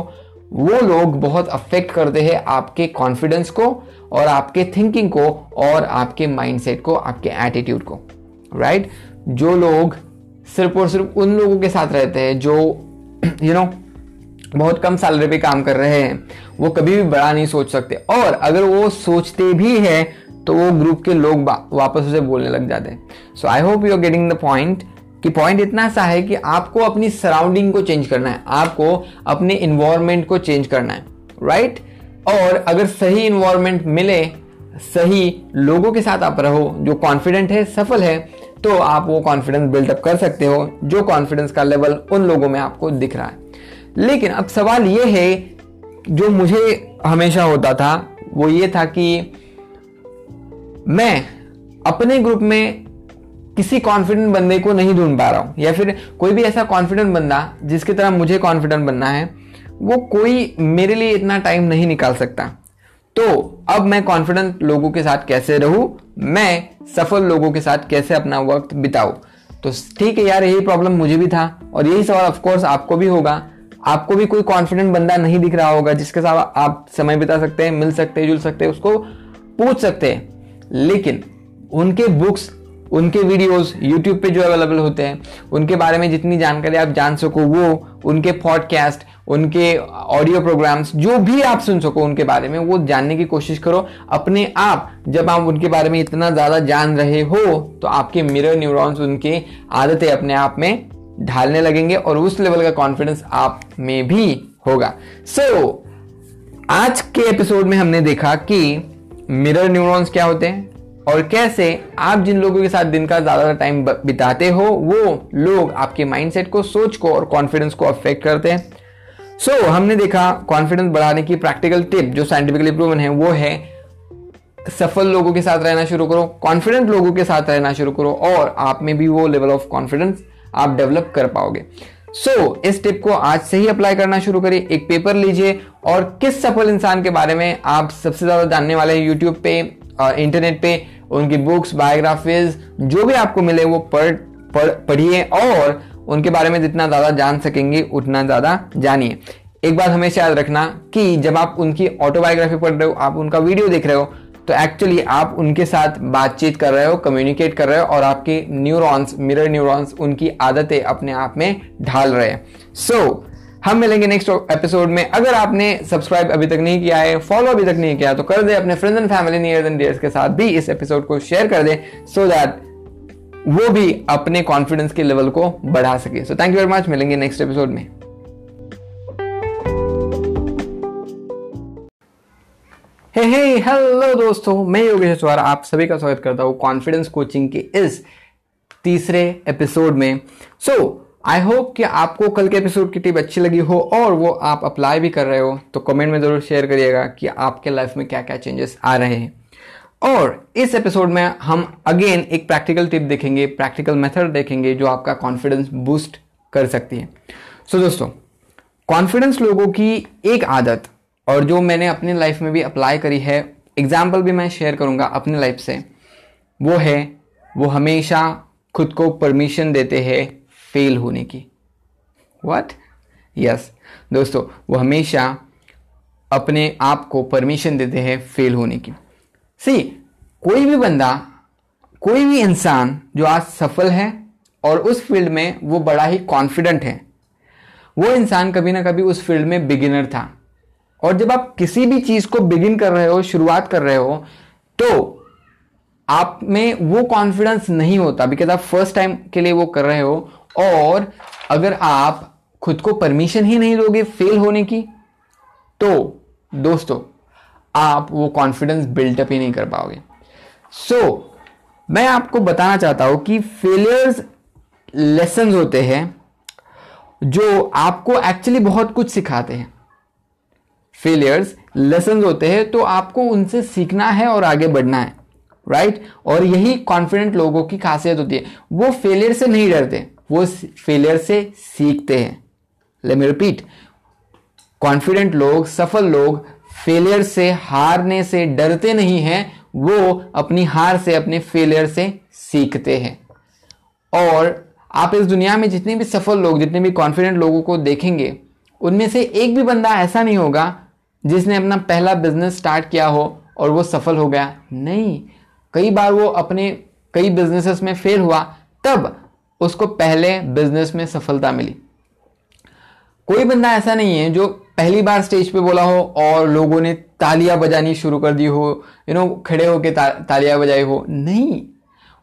वो लोग बहुत अफेक्ट करते हैं आपके कॉन्फिडेंस को और आपके थिंकिंग को और आपके माइंडसेट को आपके एटीट्यूड को राइट right? जो लोग सिर्फ़ और सिर्फ़ उन लोगों के साथ रहते हैं जो यू you नो know, बहुत कम सैलरी पे काम कर रहे हैं। वो कभी भी बड़ा नहीं सोच सकते। और अगर वो सोचते भी हैं तो वो ग्रुप के लोग वापस उसे बोलने लग जाते हैं। So I hope you are getting the point कि पॉइंट इतना सा है कि आपको अपनी सराउंडिंग को चेंज करना है। आपको अपने इन्वायरमेंट को चेंज करना है। Right right? और अगर सही इन्वायरमेंट मिले, सही लोगों के साथ आप रहो, जो कॉन्फिडेंट है, सफल है तो आप वो कॉन्फिडेंस बिल्डअप कर सकते हो। जो कॉन्फिडेंस का लेवल उन लोगों में आपको दिख रहा है। लेकिन अब सवाल ये है, जो मुझे हमेशा होता था, वो ये था कि मैं अपने ग्रुप में किसी कॉन्फिडेंट बंदे को नहीं ढूंढ पा रहा हूँ। या फिर कोई भी ऐसा कॉन्फिडेंट बंदा, जिसकी तरह मुझे कॉन्फिडेंट बनना है, वो कोई मेरे लिए इतना टाइम नहीं निकाल सकता। तो अब मैं कॉन्फिडेंट लोगों के साथ कैसे रहूँ? मैं सफल लोगों के साथ कैसे अपना वक्त बिताऊं? तो ठीक है यार, यही प्रॉब्लम मुझे भी था। और यही सवाल ऑफकोर्स आपको भी होगा। आपको भी कोई कॉन्फिडेंट बंदा नहीं दिख रहा होगा, जिसके साथ आप समय बिता सकते हैं, मिल सकते हैं, जुल सकते हैं, उसको पूछ सकते हैं। लेकिन उनके बुक्स उनके वीडियोस यूट्यूब पे जो अवेलेबल होते हैं, उनके बारे में जितनी जानकारी आप जान सको, वो उनके पॉडकास्ट उनके ऑडियो प्रोग्राम्स जो भी आप सुन सको उनके बारे में, वो जानने की कोशिश करो। अपने आप, जब आप उनके बारे में इतना ज़्यादा जान रहे हो तो आपके मिरर न्यूरॉन्स उनके आदतें अपने आप में ढालने लगेंगे और उस लेवल का कॉन्फिडेंस आप में भी होगा। सो so, आज के एपिसोड में हमने देखा कि मिरर न्यूरॉन्स क्या होते हैं और कैसे आप जिन लोगों के साथ दिन का ज़्यादा टाइम बिताते हो वो लोग आपके माइंडसेट को सोच को और कॉन्फिडेंस को अफेक्ट करते हैं। सो so, हमने देखा कॉन्फिडेंस बढ़ाने की प्रैक्टिकल टिप जो साइंटिफिकली प्रूवन है वो है सफल लोगों के साथ रहना शुरू करो कॉन्फिडेंट लोगों के साथ रहना शुरू करो और आप में भी वो लेवल ऑफ़ कॉन्फिडेंस आप डेवलप कर पाओगे। सो so, इस टिप को आज से ही अप्लाई करना शुरू करिए। एक पेपर लीजिए और किस सफल इंसान के बारे में आप सबसे ज़्यादा जानने वाले हैं यूट्यूब पे इंटरनेट पे उनकी बुक्स बायोग्राफीज जो भी आपको मिले वो पढ़ पढ़ पढ़िए और उनके बारे में जितना ज़्यादा जान सकेंगे उतना ज़्यादा जानिए। एक बात हमेशा याद रखना कि जब आप उनकी ऑटोबायोग्राफी पढ़ रहे हो आप उनका वीडियो देख रहे हो तो एक्चुअली आप उनके साथ बातचीत कर रहे हो कम्युनिकेट कर रहे हो और आपके न्यूरॉन्स मिरर न्यूरॉन्स उनकी आदतें अपने आप में ढाल रहे हैं। सो so, हम मिलेंगे नेक्स्ट एपिसोड में। अगर आपने सब्सक्राइब अभी तक नहीं किया है फॉलो अभी तक नहीं किया तो कर दे अपने friends and family near and dears के साथ भी इस एपिसोड को शेयर कर दे सो so दैट वो भी अपने कॉन्फिडेंस के लेवल को बढ़ा सके। So thank you very much मिलेंगे नेक्स्ट एपिसोड में। हे हे हेलो दोस्तों मैं योगेश चौहान आप सभी का स्वागत करता हूँ कॉन्फिडेंस कोचिंग के इस तीसरे एपिसोड में। सो आई होप कि आपको कल के एपिसोड की टिप अच्छी लगी हो और वो आप अप्लाई भी कर रहे हो तो कमेंट में ज़रूर शेयर करिएगा कि आपके लाइफ में क्या क्या चेंजेस आ रहे हैं। और इस एपिसोड में हम अगेन एक प्रैक्टिकल टिप देखेंगे प्रैक्टिकल मेथड देखेंगे जो आपका कॉन्फिडेंस बूस्ट कर सकती है। सो so, दोस्तों कॉन्फिडेंस लोगों की एक आदत और जो मैंने अपनी लाइफ में भी अप्लाई करी है एग्ज़ाम्पल भी मैं शेयर करूँगा अपनी लाइफ से वो है वो हमेशा खुद को परमिशन देते हैं फेल होने की। वट यस yes, दोस्तों वो हमेशा अपने आप को परमिशन देते हैं फेल होने की। सी कोई भी बंदा कोई भी इंसान जो आज सफल है और उस फ़ील्ड में वो बड़ा ही कॉन्फिडेंट है वो इंसान कभी ना कभी उस फ़ील्ड में बिगिनर था। और जब आप किसी भी चीज़ को बिगिन कर रहे हो शुरुआत कर रहे हो तो आप में वो कॉन्फिडेंस नहीं होता बिकॉज़ आप फ़र्स्ट टाइम के लिए वो कर रहे हो और अगर आप खुद को परमिशन ही नहीं दोगे फेल होने की तो दोस्तों आप वो कॉन्फिडेंस बिल्डअप ही नहीं कर पाओगे। सो so, मैं आपको बताना चाहता हूँ कि फेलियर्स लेसन होते हैं जो आपको एक्चुअली बहुत कुछ सिखाते हैं। फेलियर्स लेसन होते हैं तो आपको उनसे सीखना है और आगे बढ़ना है राइट right? और यही कॉन्फिडेंट लोगों की खासियत होती है। वो फेलियर से नहीं डरते, वो फेलियर से सीखते हैं। लेट मी रिपीट कॉन्फिडेंट लोग, सफल लोग फेलियर से, हारने से डरते नहीं हैं, वो अपनी हार से, अपने फेलियर से सीखते हैं। और आप इस दुनिया में जितने भी सफल लोग, जितने भी कॉन्फिडेंट लोगों को देखेंगे, उनमें से एक भी बंदा ऐसा नहीं होगा जिसने अपना पहला बिज़नेस स्टार्ट किया हो और वो सफल हो गया। नहीं कई बार वो अपने कई बिजनेसेस में फेल हुआ तब उसको पहले बिज़नेस में सफलता मिली। कोई बंदा ऐसा नहीं है जो पहली बार स्टेज पे बोला हो और लोगों ने तालियाँ बजानी शुरू कर दी हो यू नो खड़े होके ता, तालियाँ बजाई हो। नहीं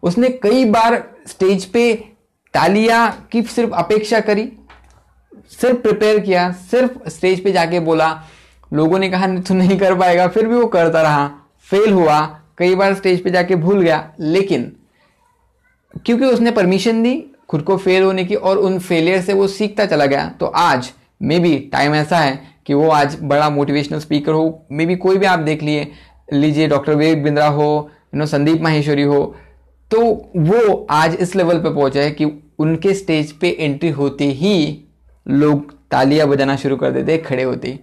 उसने कई बार स्टेज पे तालिया की सिर्फ़ अपेक्षा करी सिर्फ़ प्रिपेयर किया सिर्फ़ स्टेज पे जाके बोला लोगों ने कहा तू नहीं कर पाएगा। फिर भी वो करता रहा। फेल हुआ, कई बार स्टेज पे जाके भूल गया। लेकिन क्योंकि उसने परमिशन दी खुद को फेल होने की और उन फेलियर से वो सीखता चला गया तो आज मे बी टाइम ऐसा है कि वो आज बड़ा मोटिवेशनल स्पीकर हो। मे बी कोई भी आप देख लिए, लीजिए डॉक्टर विवेक बिंद्रा हो, यू नो, संदीप माहेश्वरी हो तो वो आज इस लेवल पे पहुँचा है कि उनके स्टेज पे एंट्री होते ही लोग तालियाँ बजाना शुरू कर देते, खड़े होते। ही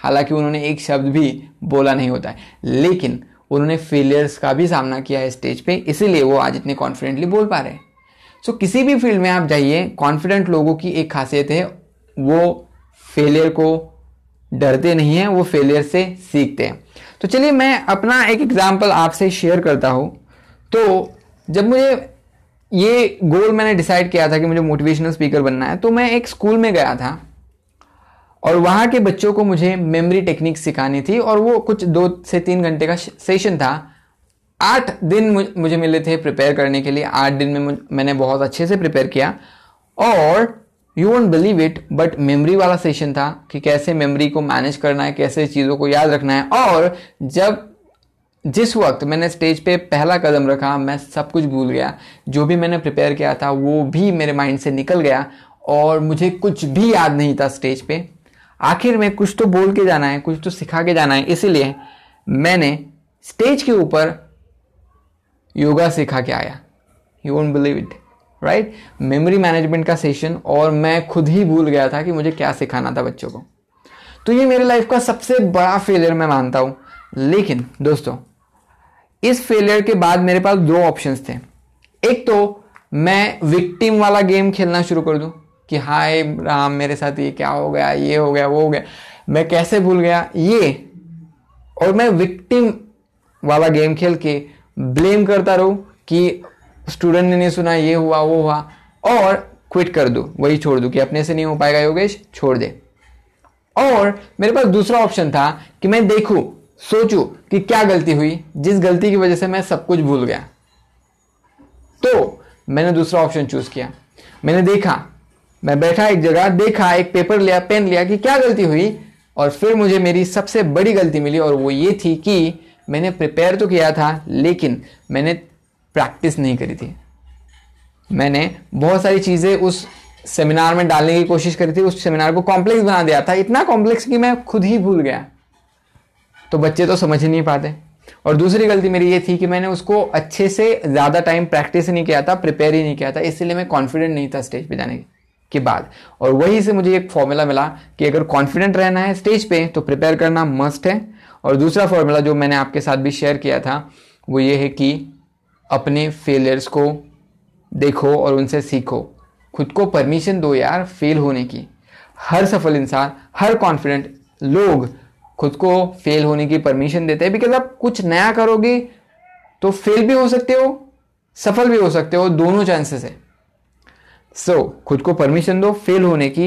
हालाँकि उन्होंने एक शब्द भी बोला नहीं होता है। लेकिन उन्होंने फेलियर्स का भी सामना किया है स्टेज पे इसीलिए वो आज इतने कॉन्फिडेंटली बोल पा रहे हैं। सो so, किसी भी फ़ील्ड में आप जाइए कॉन्फिडेंट लोगों की एक खासियत है वो फेलियर को डरते नहीं हैं वो फेलियर से सीखते हैं। तो चलिए मैं अपना एक एग्ज़ाम्पल आपसे शेयर करता हूँ। तो जब मुझे ये गोल मैंने डिसाइड किया था कि मुझे मोटिवेशनल स्पीकर बनना है तो मैं एक स्कूल में गया था। और वहाँ के बच्चों को मुझे मेमोरी टेक्निक सिखानी थी और वो कुछ दो से तीन घंटे का सेशन था। आठ दिन मुझे मिले थे प्रिपेयर करने के लिए। आठ दिन में मैंने बहुत अच्छे से प्रिपेयर किया। और you won't believe it but memory वाला सेशन था कि कैसे मेमोरी को मैनेज करना है, कैसे चीज़ों को याद रखना है। और जब जिस वक्त मैंने स्टेज पे पहला कदम रखा, मैं सब कुछ भूल गया। जो भी मैंने प्रिपेयर किया था, वो भी मेरे माइंड से निकल गया। और मुझे कुछ भी याद नहीं था स्टेज पे। आखिर में कुछ तो बोल के जाना है, कुछ तो सिखा के जाना है, इसीलिए मैंने स्टेज के ऊपर योगा सिखा के आया। You won't believe it right memory management का सेशन और मैं खुद ही भूल गया था कि मुझे क्या सिखाना था बच्चों को। तो ये मेरे लाइफ का सबसे बड़ा फेलियर मैं मानता हूँ। लेकिन दोस्तों, इस फेलियर के बाद मेरे पास दो ऑप्शंस थे। एक तो मैं विक्टिम वाला गेम खेलना शुरू कर दूँ। कि हाय राम, मेरे साथ ये क्या हो गया, ये हो गया, वो हो गया। मैं कैसे भूल गया? ये। और मैं विक्टिम वाला गेम खेल के ब्लेम करता रहूँ कि स्टूडेंट ने नहीं सुना, ये हुआ, वो हुआ। और क्विट कर दू, वही छोड़ दू कि अपने से नहीं हो पाएगा योगेश, छोड़ दे। और मेरे पास दूसरा ऑप्शन था कि मैं देखूँ, सोचूं कि क्या गलती हुई, जिस गलती की वजह से मैं सब कुछ भूल गया। तो मैंने दूसरा ऑप्शन चूज़ किया। मैंने देखा मैं बैठा एक जगह, देखा, एक पेपर लिया पेन लिया कि क्या गलती हुई और फिर मुझे मेरी सबसे बड़ी गलती मिली और वो ये थी कि मैंने प्रिपेयर तो किया था, लेकिन मैंने प्रैक्टिस नहीं करी थी। मैंने बहुत सारी चीज़ें उस सेमिनार में डालने की कोशिश करी थी, उस सेमिनार को कॉम्प्लेक्स बना दिया था। इतना कॉम्प्लेक्स कि मैं खुद ही भूल गया। तो बच्चे तो समझ ही नहीं पाते। और दूसरी गलती मेरी ये थी कि मैंने उसको अच्छे से ज़्यादा टाइम प्रैक्टिस नहीं किया था प्रिपेयर ही नहीं किया था, इसलिए मैं कॉन्फिडेंट नहीं था स्टेज पर जाने के। बाद। और वहीं से मुझे एक फॉर्मूला मिला कि अगर कॉन्फिडेंट रहना है स्टेज पे तो प्रिपेयर करना मस्ट है। और दूसरा फॉर्मूला जो मैंने आपके साथ भी शेयर किया था, वो ये है कि अपने फेलियर्स को देखो और उनसे सीखो। खुद को परमिशन दो यार फेल होने की। हर सफल इंसान, हर कॉन्फिडेंट लोग खुद को फेल होने की परमिशन देते हैं। बिकॉज़ आप कुछ नया करोगे तो फेल भी हो सकते हो, सफल भी हो सकते हो, दोनों चांसेस है। सो so, खुद को परमिशन दो फेल होने की।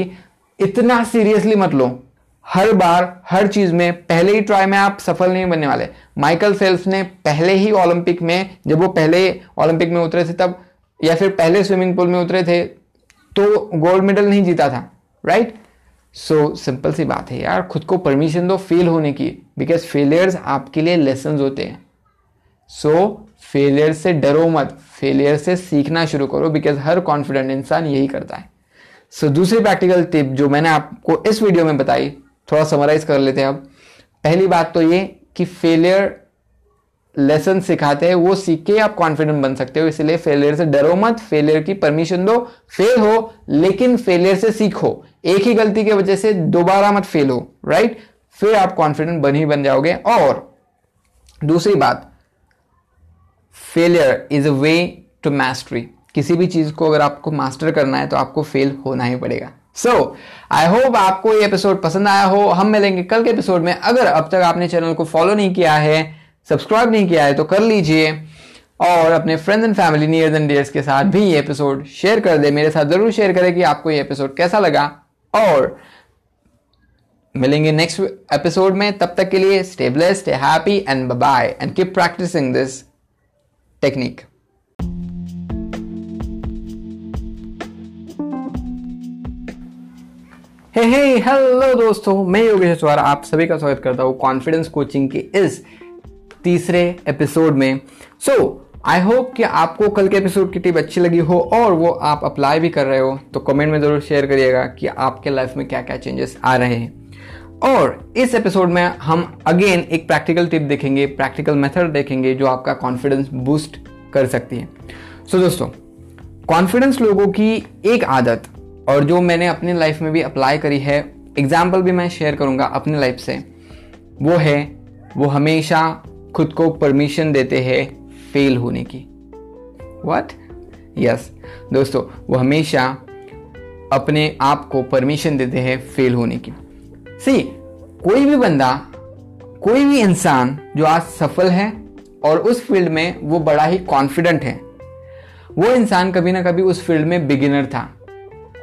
इतना सीरियसली मत लो। हर बार हर चीज़ में पहले ही ट्राई में आप सफल नहीं बनने वाले। माइकल फेल्प्स ने पहले ही ओलंपिक में जब वो पहले ओलंपिक में उतरे थे तब या फिर पहले स्विमिंग पूल में उतरे थे तो गोल्ड मेडल नहीं जीता था राइट सो सिंपल सी बात है यार। खुद को परमिशन दो फेल होने की। बिकॉज़ फेलियर्स आपके लिए लेसन होते हैं। सो so, फेलियर से डरो मत। फेलियर से सीखना शुरू करो बिकॉज़ हर कॉन्फिडेंट इंसान यही करता है। सो so, दूसरी प्रैक्टिकल टिप जो मैंने आपको इस वीडियो में बताई थोड़ा समराइज कर लेते हैं अब। पहली बात तो ये कि फेलियर लेसन सिखाते हैं वो सीख के आप कॉन्फिडेंट बन सकते हो इसलिए फेलियर से डरो मत फेलियर की परमिशन दो फेल हो लेकिन फेलियर से सीखो। एक ही गलती की वजह से दोबारा मत फेल हो राइट फिर आप कॉन्फिडेंट बन ही बन जाओगे। और दूसरी बात failure is a way to mastery किसी भी चीज़ को अगर आपको मास्टर करना है तो आपको फेल होना ही पड़ेगा। सो आई होप आपको ये एपिसोड पसंद आया हो। हम मिलेंगे कल के एपिसोड में। अगर अब तक आपने चैनल को फॉलो नहीं किया है सब्सक्राइब नहीं किया है तो कर लीजिए। और अपने friends and family near and dears के साथ भी ये एपिसोड शेयर कर दे। मेरे साथ ज़रूर शेयर करें कि आपको ये एपिसोड कैसा लगा। और मिलेंगे नेक्स्ट एपिसोड में। तब तक के लिए stay blessed happy and bye and keep practising this technique. Hey hey hello दोस्तों, मैं योगेश अचवार आप सभी का स्वागत करता हूँ कॉन्फिडेंस कोचिंग के इस तीसरे एपिसोड में। सो आई होप कि आपको कल के एपिसोड की टिप अच्छी लगी हो और वो आप अप्लाई भी कर रहे हो तो कमेंट में ज़रूर शेयर करिएगा कि आपके लाइफ में क्या क्या चेंजेस आ रहे हैं। और इस एपिसोड में हम अगेन एक प्रैक्टिकल टिप देखेंगे प्रैक्टिकल मेथड देखेंगे जो आपका कॉन्फिडेंस बूस्ट कर सकती है। सो so, दोस्तों कॉन्फिडेंस लोगों की एक आदत और जो मैंने अपनी लाइफ में भी अप्लाई करी है एग्ज़ाम्पल भी मैं शेयर करूँगा अपनी लाइफ से वो है वो हमेशा खुद को परमिशन देते हैं फेल होने की। What yes yes. दोस्तों वो हमेशा अपने आप को परमिशन देते हैं फेल होने की। सी कोई भी बंदा, कोई भी इंसान जो आज सफल है और उस फ़ील्ड में वो बड़ा ही कॉन्फिडेंट है। वो इंसान कभी ना कभी उस फ़ील्ड में बिगिनर था।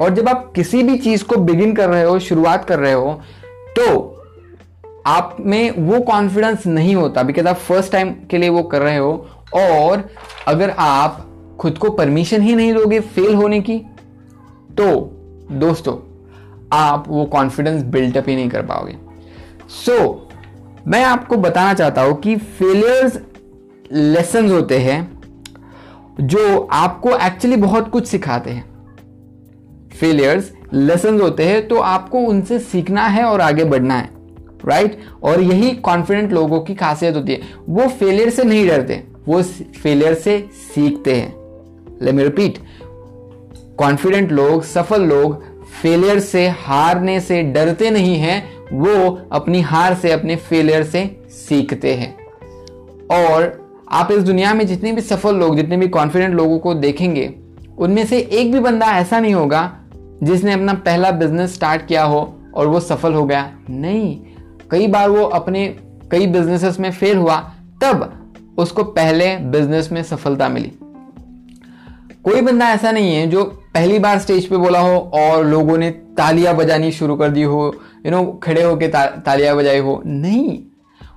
और जब आप किसी भी चीज़ को बिगिन कर रहे हो, शुरुआत कर रहे हो तो आप में वो कॉन्फिडेंस नहीं होता बिकॉज़ आप फ़र्स्ट टाइम के लिए वो कर रहे हो। और अगर आप खुद को परमिशन ही नहीं दोगे फेल होने की तो दोस्तों आप वो कॉन्फिडेंस बिल्डअप ही नहीं कर पाओगे। सो so, मैं आपको बताना चाहता हूँ कि फेलियर्स लेसन होते हैं जो आपको एक्चुअली बहुत कुछ सिखाते हैं। फेलियर्स लेसन होते हैं तो आपको उनसे सीखना है और आगे बढ़ना है राइट right? और यही कॉन्फिडेंट लोगों की खासियत होती है। वो फेलियर से नहीं डरते वो फेलियर से सीखते हैं। लेट मी रिपीट कॉन्फिडेंट लोग सफल लोग फेलियर से, हारने से डरते नहीं हैं, वो अपनी हार से, अपने फेलियर से सीखते हैं। और आप इस दुनिया में जितने भी सफल लोग, जितने भी कॉन्फिडेंट लोगों को देखेंगे, उनमें से एक भी बंदा ऐसा नहीं होगा जिसने अपना पहला बिज़नेस स्टार्ट किया हो और वो सफल हो गया। नहीं, कई बार वो अपने कई बिजनेसेस में फेल हुआ, तब उसको पहले बिज़नेस में सफलता मिली। कोई बंदा ऐसा नहीं है जो पहली बार स्टेज पे बोला हो और लोगों ने तालियाँ बजानी शुरू कर दी हो यू नो खड़े होके ता, तालियाँ बजाई हो। नहीं।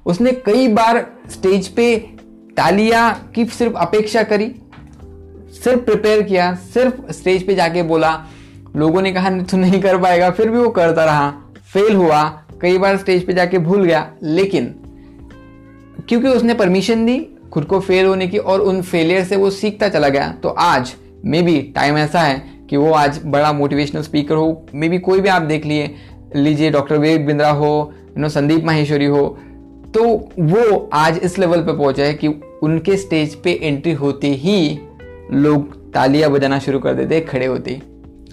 उसने कई बार स्टेज पे तालियाँ की सिर्फ़ अपेक्षा करी सिर्फ़ प्रिपेयर किया सिर्फ़ स्टेज पे जाके बोला। लोगों ने कहा तू नहीं कर पाएगा। फिर भी वो करता रहा। फेल हुआ कई बार स्टेज पे जाके भूल गया। लेकिन क्योंकि उसने परमिशन दी खुद को फेल होने की और उन फेलियर से वो सीखता चला गया तो आज मे बी टाइम ऐसा है कि वो आज बड़ा मोटिवेशनल स्पीकर हो। मे बी कोई भी आप देख लिए लीजिए डॉक्टर विवेक बिंद्रा हो यू नो संदीप माहेश्वरी हो तो वो आज इस लेवल पे पहुँचा है कि उनके स्टेज पे एंट्री होते ही लोग तालियाँ बजाना शुरू कर देते खड़े होते।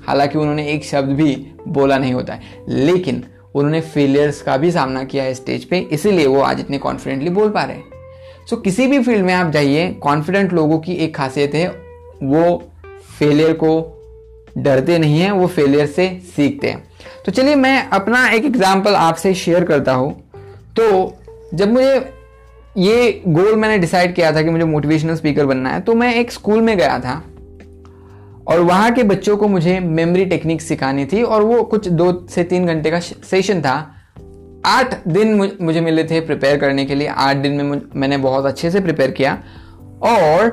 हालाँकि उन्होंने एक शब्द भी बोला नहीं होता है लेकिन उन्होंने फेलियर्स का भी सामना किया है स्टेज पे इसीलिए वो आज इतने कॉन्फिडेंटली बोल पा रहे हैं। सो so, किसी भी फ़ील्ड में आप जाइए कॉन्फिडेंट लोगों की एक खासियत है वो फेलियर को डरते नहीं है, वो फेलियर से सीखते हैं। तो चलिए मैं अपना एक एग्ज़ाम्पल आपसे शेयर करता हूँ। तो जब मुझे ये गोल मैंने डिसाइड किया था कि मुझे मोटिवेशनल स्पीकर बनना है तो मैं एक स्कूल में गया था और वहाँ के बच्चों को मुझे मेमोरी टेक्निक सिखानी थी और वो कुछ दो से तीन घंटे का सेशन था। आठ दिन मुझे मिले थे प्रिपेयर करने के लिए। आठ दिन में मैंने बहुत अच्छे से प्रिपेयर किया और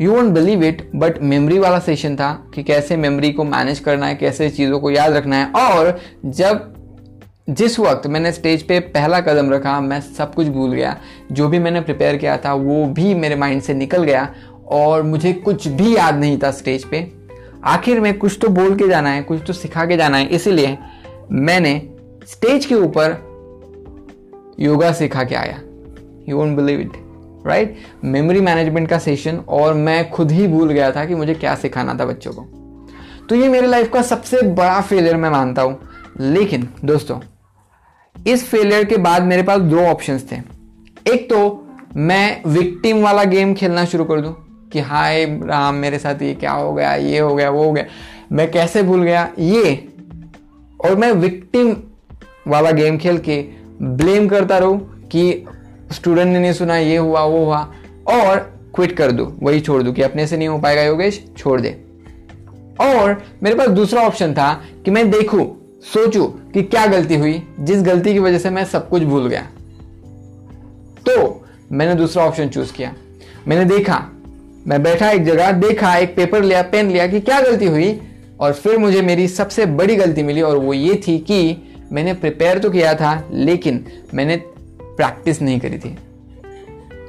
you won't believe it but memory वाला सेशन था कि कैसे मेमोरी को मैनेज करना है, कैसे चीज़ों को याद रखना है। और जब, जिस वक्त मैंने स्टेज पे पहला कदम रखा, मैं सब कुछ भूल गया। जो भी मैंने प्रिपेयर किया था, वो भी मेरे माइंड से निकल गया। और मुझे कुछ भी याद नहीं था स्टेज पे। आखिर में कुछ तो बोल के जाना है, कुछ तो सिखा के जाना है। इसीलिए मैंने स्टेज के ऊपर योगा सिखा के आया। You won't believe it right memory management का सेशन और मैं खुद ही भूल गया था कि मुझे क्या सिखाना था बच्चों को। तो ये मेरे लाइफ का सबसे बड़ा फेलियर मैं मानता हूँ। लेकिन दोस्तों, इस फेलियर के बाद मेरे पास दो ऑप्शंस थे। एक तो मैं विक्टिम वाला गेम खेलना शुरू कर दूँ कि हाय राम, मेरे साथ ये क्या हो गया, ये हो गया, वो हो गया। मैं कैसे भूल गया? ये और मैं विक्टिम वाला गेम खेल के ब्लेम करता रहूँ कि स्टूडेंट ने नहीं सुना, ये हुआ, वो हुआ। और क्विट कर दू, वही छोड़ दू कि अपने से नहीं हो पाएगा योगेश, छोड़ दे। और मेरे पास दूसरा ऑप्शन था कि मैं देखूँ, सोचू कि क्या गलती हुई, जिस गलती की वजह से मैं सब कुछ भूल गया। तो मैंने दूसरा ऑप्शन चूज़ किया। मैंने देखा, मैं बैठा एक जगह, देखा, एक पेपर लिया पेन लिया कि क्या गलती हुई, और फिर मुझे मेरी सबसे बड़ी गलती मिली, और वो ये थी कि मैंने प्रिपेयर तो किया था, लेकिन मैंने प्रैक्टिस नहीं करी थी।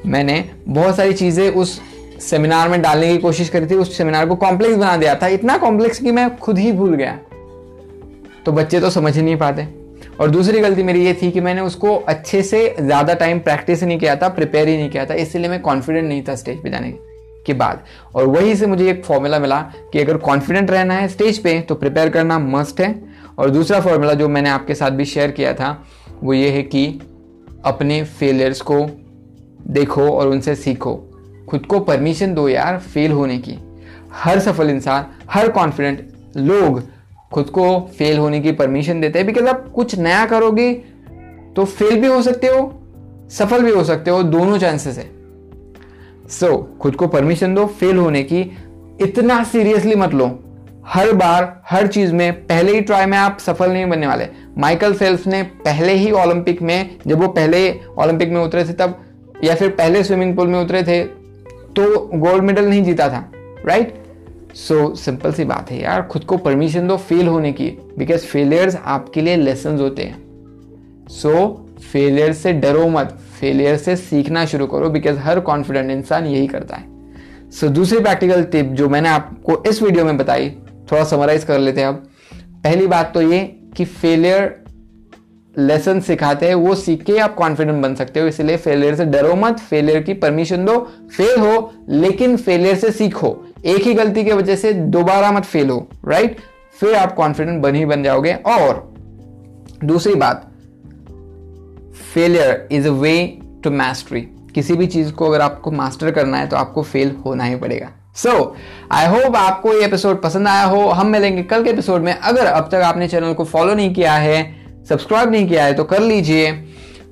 मैंने बहुत सारी चीज़ें उस सेमिनार में डालने की कोशिश करी थी, उस सेमिनार को कॉम्प्लेक्स बना दिया था। इतना कॉम्प्लेक्स कि मैं खुद ही भूल गया। तो बच्चे तो समझ ही नहीं पाते। और दूसरी गलती मेरी ये थी कि मैंने उसको अच्छे से ज़्यादा टाइम प्रैक्टिस नहीं किया था प्रिपेयर ही नहीं किया था। इसलिए मैं कॉन्फिडेंट नहीं था स्टेज पे जाने के बाद। और वही से मुझे एक फॉर्मूला मिला कि अगर कॉन्फिडेंट रहना है स्टेज पे तो प्रिपेयर करना मस्ट है। और दूसरा फॉर्मूला जो मैंने आपके साथ भी शेयर किया था, वो ये है कि अपने फेलियर्स को देखो और उनसे सीखो। खुद को परमिशन दो यार फेल होने की। हर सफल इंसान हर कॉन्फिडेंट लोग खुद को फेल होने की परमिशन देते हैं। बिकॉज़ आप कुछ नया करोगे तो फेल भी हो सकते हो सफल भी हो सकते हो दोनों चांसेस है। सो so, खुद को परमिशन दो फेल होने की। इतना सीरियसली मत लो। हर बार हर चीज़ में पहले ही ट्राई में आप सफल नहीं बनने वाले। माइकल फेल्प्स ने पहले ही ओलंपिक में जब वो पहले ओलंपिक में उतरे थे तब या फिर पहले स्विमिंग पूल में उतरे थे तो गोल्ड मेडल नहीं जीता था राइट सो सिंपल सी बात है यार खुद को परमिशन दो फेल होने की बिकॉज़ फेलियर्स आपके लिए लेसन होते हैं। सो so, फेलियर से डरो मत फेलियर से सीखना शुरू करो बिकॉज़ हर कॉन्फिडेंट इंसान यही करता है। सो so, दूसरी प्रैक्टिकल टिप जो मैंने आपको इस वीडियो में बताई थोड़ा समराइज कर लेते हैं अब। पहली बात तो ये कि फेलियर लेसन सिखाते हैं, वो सीख के आप कॉन्फिडेंट बन सकते हो, इसलिए फेलियर से डरो मत फेलियर की परमिशन दो फेल हो, लेकिन फेलियर से सीखो। एक ही गलती की वजह से दोबारा मत फेल हो राइट फिर आप कॉन्फिडेंट बन ही बन जाओगे। और दूसरी बात failure is a way to mastery किसी भी चीज़ को अगर आपको मास्टर करना है तो आपको फेल होना ही पड़ेगा। सो आई होप आपको ये एपिसोड पसंद आया हो। हम मिलेंगे कल के एपिसोड में। अगर अब तक आपने चैनल को फॉलो नहीं किया है सब्सक्राइब नहीं किया है तो कर लीजिए।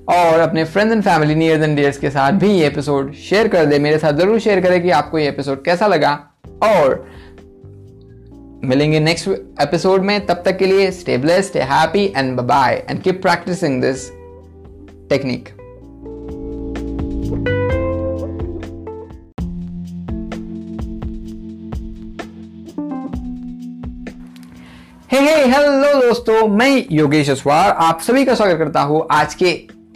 और अपने friends and family near and dears के साथ भी ये एपिसोड शेयर कर दे। मेरे साथ ज़रूर शेयर करें कि आपको ये एपिसोड कैसा लगा। और मिलेंगे नेक्स्ट एपिसोड में। तब तक के लिए stay blessed happy and bye and keep practising this technique hey hey hello दोस्तों, मैं योगेश अस्वार, आप सभी का स्वागत करता हूँ आज के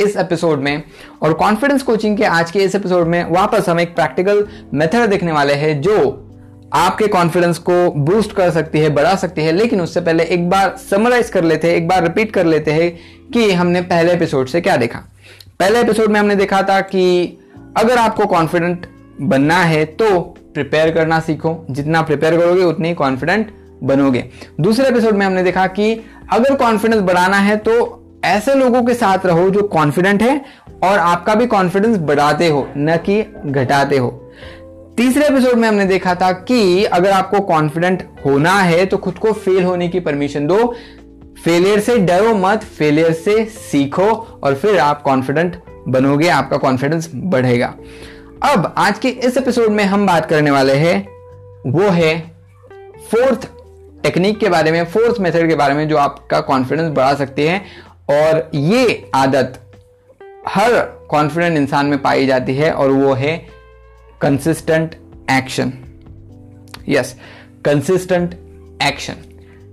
इस एपिसोड में। और कॉन्फिडेंस कोचिंग के आज के इस एपिसोड में वापस हम एक प्रैक्टिकल मेथड देखने वाले हैं जो आपके कॉन्फिडेंस को बूस्ट कर सकती है, बढ़ा सकती है। लेकिन उससे पहले एक बार समराइज कर लेते हैं, एक बार रिपीट कर लेते हैं कि हमने पहले एपिसोड से क्या देखा। पहले एपिसोड में हमने देखा था कि अगर आपको कॉन्फिडेंट बनना है तो प्रिपेयर करना सीखो। जितना प्रिपेयर करोगे, उतनी कॉन्फिडेंट बनोगे। दूसरे एपिसोड में हमने देखा कि अगर कॉन्फिडेंस बढ़ाना है तो ऐसे लोगों के साथ रहो जो कॉन्फिडेंट है और आपका भी कॉन्फिडेंस बढ़ाते हो, न कि घटाते हो। तीसरे एपिसोड में हमने देखा था कि अगर आपको कॉन्फिडेंट होना है तो खुद को फेल होने की परमिशन दो। फेलियर से डरो मत फेलियर से सीखो और फिर आप कॉन्फिडेंट बनोगे, आपका कॉन्फिडेंस बढ़ेगा। अब आज के इस एपिसोड में हम बात करने वाले हैं, वो है फोर्थ टेक्निक के बारे में फोर्थ मेथड के बारे में जो आपका कॉन्फिडेंस बढ़ा सकती है। और ये आदत हर कॉन्फिडेंट इंसान में पाई जाती है और वो है consistent action yes consistent action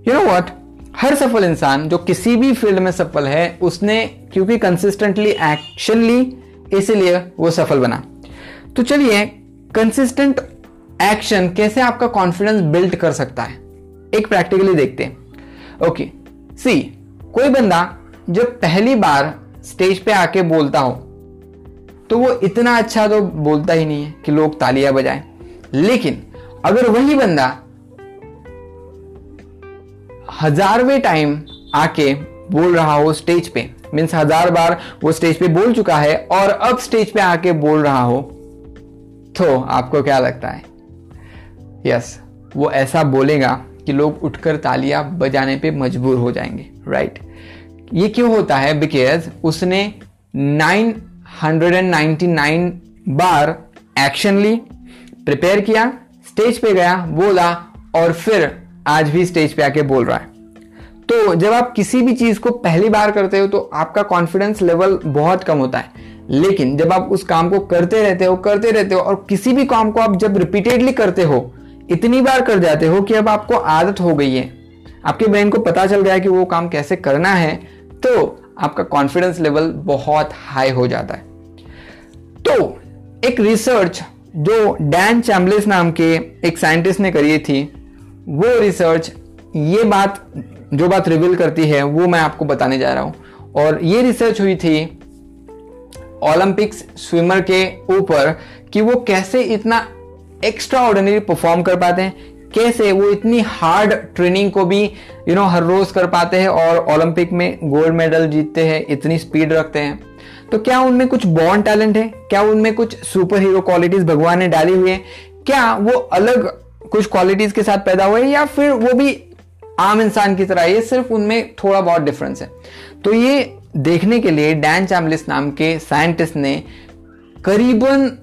you know what हर सफल इंसान जो किसी भी फ़ील्ड में सफल है, उसने क्योंकि कंसिस्टेंटली एक्शन ली, इसीलिए वो सफल बना। तो चलिए कंसिस्टेंट एक्शन कैसे आपका कॉन्फिडेंस बिल्ड कर सकता है? एक प्रैक्टिकली देखते हैं। ओके सी कोई बंदा जब पहली बार स्टेज पे आके बोलता हो तो वो इतना अच्छा तो बोलता ही नहीं है कि लोग तालियाँ बजाएँ। लेकिन अगर वही बंदा हजारवे टाइम आके बोल रहा हो स्टेज पे मीन्स हज़ार बार वो स्टेज पे बोल चुका है और अब स्टेज पे आके बोल रहा हो तो आपको क्या लगता है? यस yes, वो ऐसा बोलेगा कि लोग उठकर तालियाँ बजाने पे मजबूर हो जाएँगे राइट ये क्यों होता है? बिकॉज़ उसने 999 बार एक्शन ली प्रिपेयर किया स्टेज पे गया बोला और फिर आज भी स्टेज पे आके बोल रहा है। तो जब आप किसी भी चीज़ को पहली बार करते हो तो आपका कॉन्फिडेंस लेवल बहुत कम होता है। लेकिन जब आप उस काम को करते रहते हो, करते रहते हो, और किसी भी काम को आप जब रिपीटेडली करते हो इतनी बार कर जाते हो कि अब आपको आदत हो गई है। आपके ब्रेन को पता चल गया है कि वो काम कैसे करना है तो आपका कॉन्फिडेंस लेवल बहुत हाई हो जाता है। तो एक रिसर्च जो डैन चैम्बलिस नाम के एक साइंटिस्ट ने करी थी, वो रिसर्च ये बात, जो बात रिवील करती है, वो मैं आपको बताने जा रहा हूँ। और ये रिसर्च हुई थी ओलंपिक्स स्विमर के ऊपर कि वो कैसे इतना एक्स्ट्रा ऑर्डिनरी परफॉर्म कर पाते हैं। कैसे? वो इतनी हार्ड ट्रेनिंग को भी यू नो हर रोज कर पाते हैं और ओलंपिक में गोल्ड मेडल जीतते हैं, इतनी स्पीड रखते हैं। तो क्या उनमें कुछ बॉन्ड टैलेंट है? क्या उनमें कुछ सुपर हीरो क्वालिटीज भगवान ने डाली हुई है? क्या वो अलग कुछ क्वालिटीज के साथ पैदा हुए या फिर वो भी आम इंसान की तरह? ये सिर्फ़ उनमें थोड़ा बहुत डिफरेंस है। तो ये देखने के लिए डैन चैमलिस नाम के साइंटिस्ट ने करीबन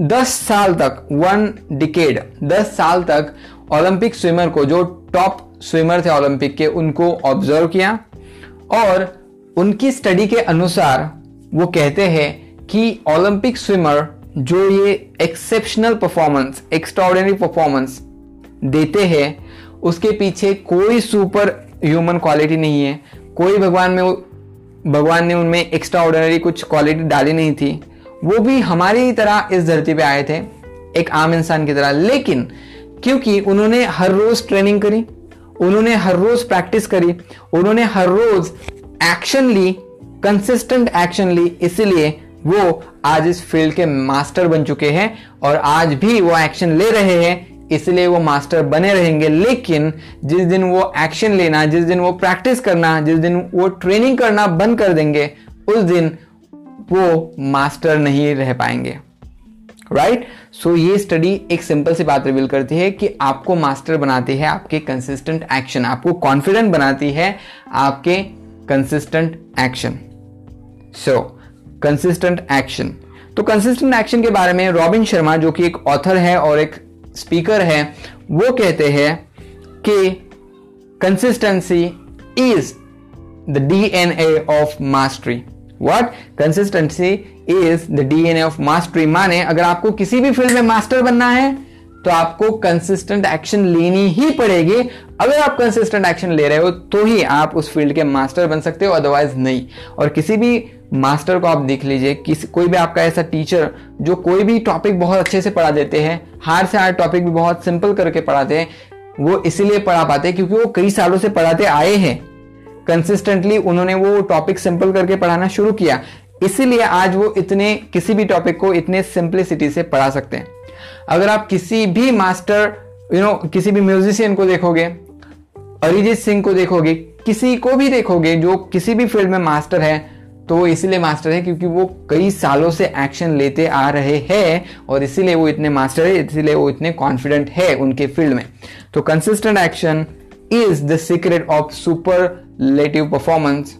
10 साल तक वन डिकेड 10 साल तक ओलंपिक स्विमर को, जो टॉप स्विमर थे ओलंपिक के, उनको ऑब्ज़र्व किया और उनकी स्टडी के अनुसार वो कहते हैं कि ओलंपिक स्विमर जो ये एक्सेप्शनल परफॉर्मेंस एक्स्ट्रॉर्डिनरी परफॉर्मेंस देते हैं, उसके पीछे कोई सुपर ह्यूमन क्वालिटी नहीं है। कोई भगवान में, भगवान ने उनमें एक्स्ट्रा ऑर्डिनरी कुछ क्वालिटी डाली नहीं थी। वो भी हमारी तरह इस धरती पे आए थे, एक आम इंसान की तरह। लेकिन क्योंकि उन्होंने हर रोज ट्रेनिंग करी, उन्होंने हर रोज प्रैक्टिस करी, उन्होंने हर रोज एक्शन ली कंसिस्टेंट एक्शन ली, इसलिए वो आज इस फ़ील्ड के मास्टर बन चुके हैं और आज भी वो एक्शन ले रहे हैं, इसलिए वो मास्टर बने रहेंगे। लेकिन जिस दिन वो एक्शन लेना, जिस दिन वो प्रैक्टिस करना, जिस दिन वो ट्रेनिंग करना बंद कर देंगे, उस दिन वो मास्टर नहीं रह पाएँगे राइट right? सो so, ये स्टडी एक सिंपल सी बात रिवील करती है कि आपको मास्टर बनाती है आपके कंसिस्टेंट एक्शन आपको कॉन्फिडेंट बनाती है आपके consistent action so consistent action तो कंसिस्टेंट एक्शन के बारे में रॉबिन शर्मा जो कि एक ऑथर है और एक स्पीकर है वो कहते हैं कि consistency is the DNA of mastery what consistency is the DNA of mastery माने अगर आपको किसी भी फ़ील्ड में मास्टर बनना है तो आपको कंसिस्टेंट एक्शन लेनी ही पड़ेगी। अगर आप कंसिस्टेंट एक्शन ले रहे हो तो ही आप उस फ़ील्ड के मास्टर बन सकते हो अदरवाइज़ नहीं। और किसी भी मास्टर को आप देख लीजिए, किसी कोई भी आपका ऐसा टीचर जो कोई भी टॉपिक बहुत अच्छे से पढ़ा देते हैं हार्ड से हार्ड टॉपिक भी बहुत सिंपल करके पढ़ाते हैं, वो इसीलिए पढ़ा पाते हैं क्योंकि वो कई सालों से पढ़ाते आए हैं। कंसिस्टेंटली उन्होंने वो टॉपिक सिंपल करके पढ़ाना शुरू किया। इसीलिए आज वो इतने, किसी भी टॉपिक को इतने सिंपलिसिटी से पढ़ा सकते हैं। अगर आप किसी भी मास्टर यू नो किसी भी म्यूजिशियन को देखोगे, अरिजीत सिंह को देखोगे, किसी को भी देखोगे जो किसी भी फ़ील्ड में मास्टर है तो वो इसीलिए मास्टर है क्योंकि वो कई सालों से एक्शन लेते आ रहे हैं और इसीलिए वो इतने मास्टर है, इसीलिए वो इतने कॉन्फिडेंट है उनके फ़ील्ड में। तो consistent action is the secret of superlative performance.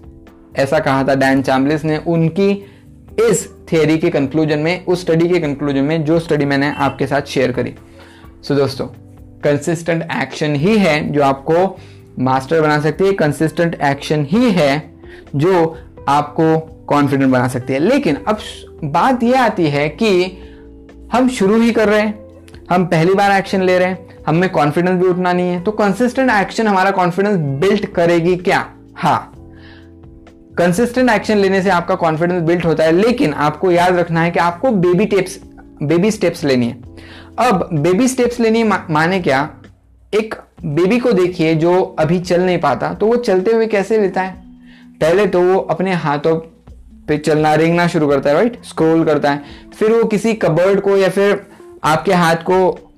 ऐसा कहा था डैन चैम्बलिस ने उनकी इस थियरी के कंक्लूजन में उस स्टडी के कंक्लूजन में जो स्टडी मैंने आपके साथ शेयर करी। सो so, दोस्तों कंसिस्टेंट एक्शन ही है जो आपको मास्टर बना सकती है कंसिस्टेंट एक्शन ही है जो आपको कॉन्फिडेंट बना सकती है। लेकिन अब बात यह आती है कि हम शुरू ही कर रहे हैं। हम पहली बार एक्शन ले रहे हैं हमें कॉन्फिडेंस भी उठना नहीं है तो कंसिस्टेंट एक्शन हमारा कॉन्फिडेंस बिल्ड करेगी क्या? हाँ। कंसिस्टेंट एक्शन लेने से आपका कॉन्फिडेंस बिल्ड होता है लेकिन आपको याद रखना है कि आपको बेबी टेप्स बेबी स्टेप्स लेनी है। अब बेबी स्टेप्स लेनी मा, माने क्या? एक बेबी को देखिए जो अभी चल नहीं पाता तो वो चलते हुए कैसे लेता है? पहले तो वो अपने हाथों पे चलना रेंगना शुरू करता है राइट स्क्रोल करता है। फिर वो किसी कबर्ड को या फिर आपके हाथ को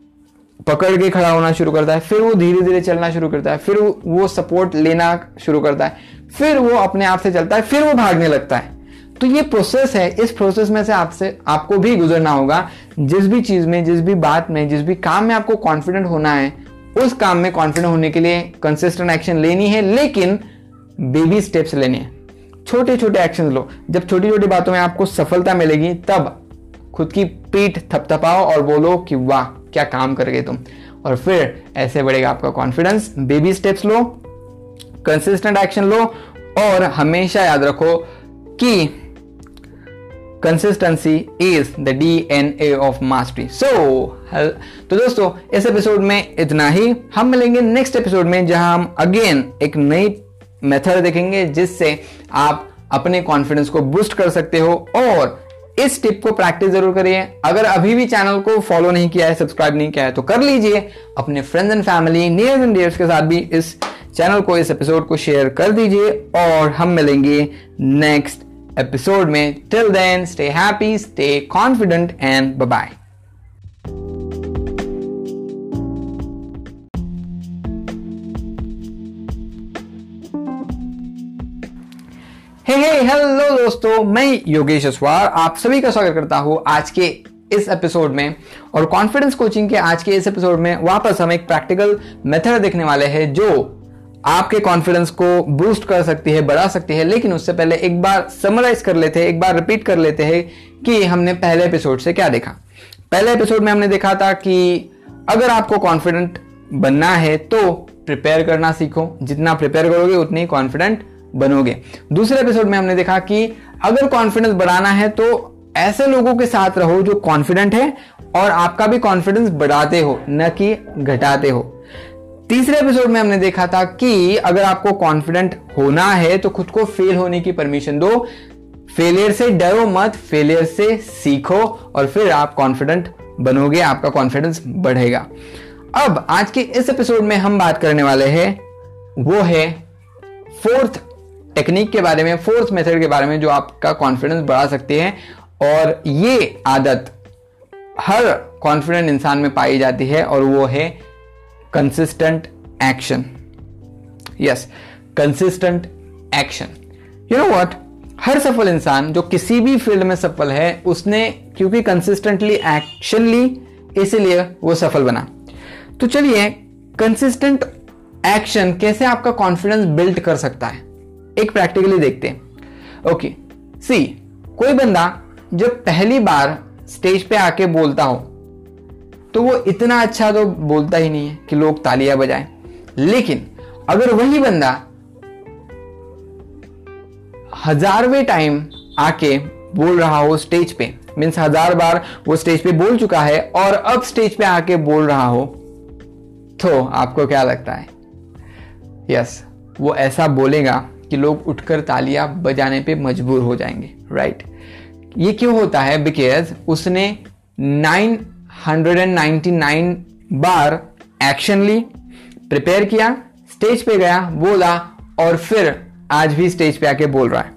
पकड़ के खड़ा होना शुरू करता है, फिर वो धीरे धीरे चलना शुरू करता है, फिर वो सपोर्ट लेना शुरू करता है, फिर वो अपने आप से चलता है, फिर वो भागने लगता है। तो ये प्रोसेस है, इस प्रोसेस में से आपसे, आपको भी गुजरना होगा। जिस भी चीज़ में, जिस भी बात में, जिस भी काम में आपको कॉन्फिडेंट होना है, उस काम में कॉन्फिडेंट होने के लिए कंसिस्टेंट एक्शन लेनी है, लेकिन बेबी स्टेप्स लेने हैं। छोटे छोटे एक्शन लो। जब छोटी छोटी बातों में आपको सफलता मिलेगी, तब खुद की पीठ थपथपाओ और बोलो कि वाह, क्या काम कर गए तुम। और फिर ऐसे बढ़ेगा आपका कॉन्फिडेंस बेबी स्टेप्स लो कंसिस्टेंट एक्शन लो और हमेशा याद रखो कि consistency is the D N A of mastery so तो दोस्तों, इस एपिसोड में इतना ही। हम मिलेंगे नेक्स्ट एपिसोड में जहाँ हम अगेन एक नई मेथड देखेंगे जिससे आप अपने कॉन्फिडेंस को बूस्ट कर सकते हो और इस टिप को प्रैक्टिस ज़रूर करिए। अगर अभी भी चैनल को फॉलो नहीं किया है, सब्सक्राइब नहीं किया है तो कर लीजिए। अपने friends and family nears and dears के साथ भी इस चैनल को, इस एपिसोड को शेयर कर दीजिए और हम मिलेंगे नेक्स्ट एपिसोड में। Till then stay happy stay confident and bye hey hey hello दोस्तों, मैं योगेश अस्वार, आप सभी का स्वागत करता हूँ आज के इस एपिसोड में। और कॉन्फिडेंस कोचिंग के आज के इस एपिसोड में वापस हम एक प्रैक्टिकल मेथड देखने वाले हैं, जो आपके कॉन्फिडेंस को बूस्ट कर सकती है, बढ़ा सकती है। लेकिन उससे पहले एक बार समराइज कर लेते हैं, एक बार रिपीट कर लेते हैं कि हमने पहले एपिसोड से क्या देखा। पहले एपिसोड में हमने देखा था कि अगर आपको कॉन्फिडेंट बनना है तो प्रिपेयर करना सीखो। जितना प्रिपेयर करोगे, उतनी कॉन्फिडेंट बनोगे। दूसरे एपिसोड में हमने देखा कि अगर कॉन्फिडेंस बढ़ाना है तो ऐसे लोगों के साथ रहो जो कॉन्फिडेंट है और आपका भी कॉन्फिडेंस बढ़ाते हो, न कि घटाते हो। तीसरे एपिसोड में हमने देखा था कि अगर आपको कॉन्फिडेंट होना है तो खुद को फेल होने की परमिशन दो। फेलियर से डरो मत फेलियर से सीखो और फिर आप कॉन्फिडेंट बनोगे, आपका कॉन्फिडेंस बढ़ेगा। अब आज के इस एपिसोड में हम बात करने वाले हैं, वो है फोर्थ टेक्निक के बारे में फोर्थ मेथड के बारे में जो आपका कॉन्फिडेंस बढ़ा सकती है। और ये आदत हर कॉन्फिडेंट इंसान में पाई जाती है और वो है consistent action yes consistent action you know what हर सफल इंसान जो किसी भी फ़ील्ड में सफल है, उसने क्योंकि कंसिस्टेंटली एक्शन ली, इसीलिए वो सफल बना। तो चलिए कंसिस्टेंट एक्शन कैसे आपका कॉन्फिडेंस बिल्ड कर सकता है? एक प्रैक्टिकली देखते हैं। ओके सी कोई बंदा जब पहली बार स्टेज पे आके बोलता हो तो वो इतना अच्छा तो बोलता ही नहीं है कि लोग तालियाँ बजाएँ। लेकिन अगर वही बंदा हजारवें टाइम आके बोल रहा हो स्टेज पे मीन्स हज़ार बार वो स्टेज पे बोल चुका है और अब स्टेज पे आके बोल रहा हो तो आपको क्या लगता है? यस yes, वो ऐसा बोलेगा कि लोग उठकर तालियाँ बजाने पे मजबूर हो जाएँगे राइट ये क्यों होता है? बिकॉज़ उसने 999 बार एक्शन ली प्रिपेयर किया स्टेज पे गया, बोला, और फिर आज भी स्टेज पे आके बोल रहा है।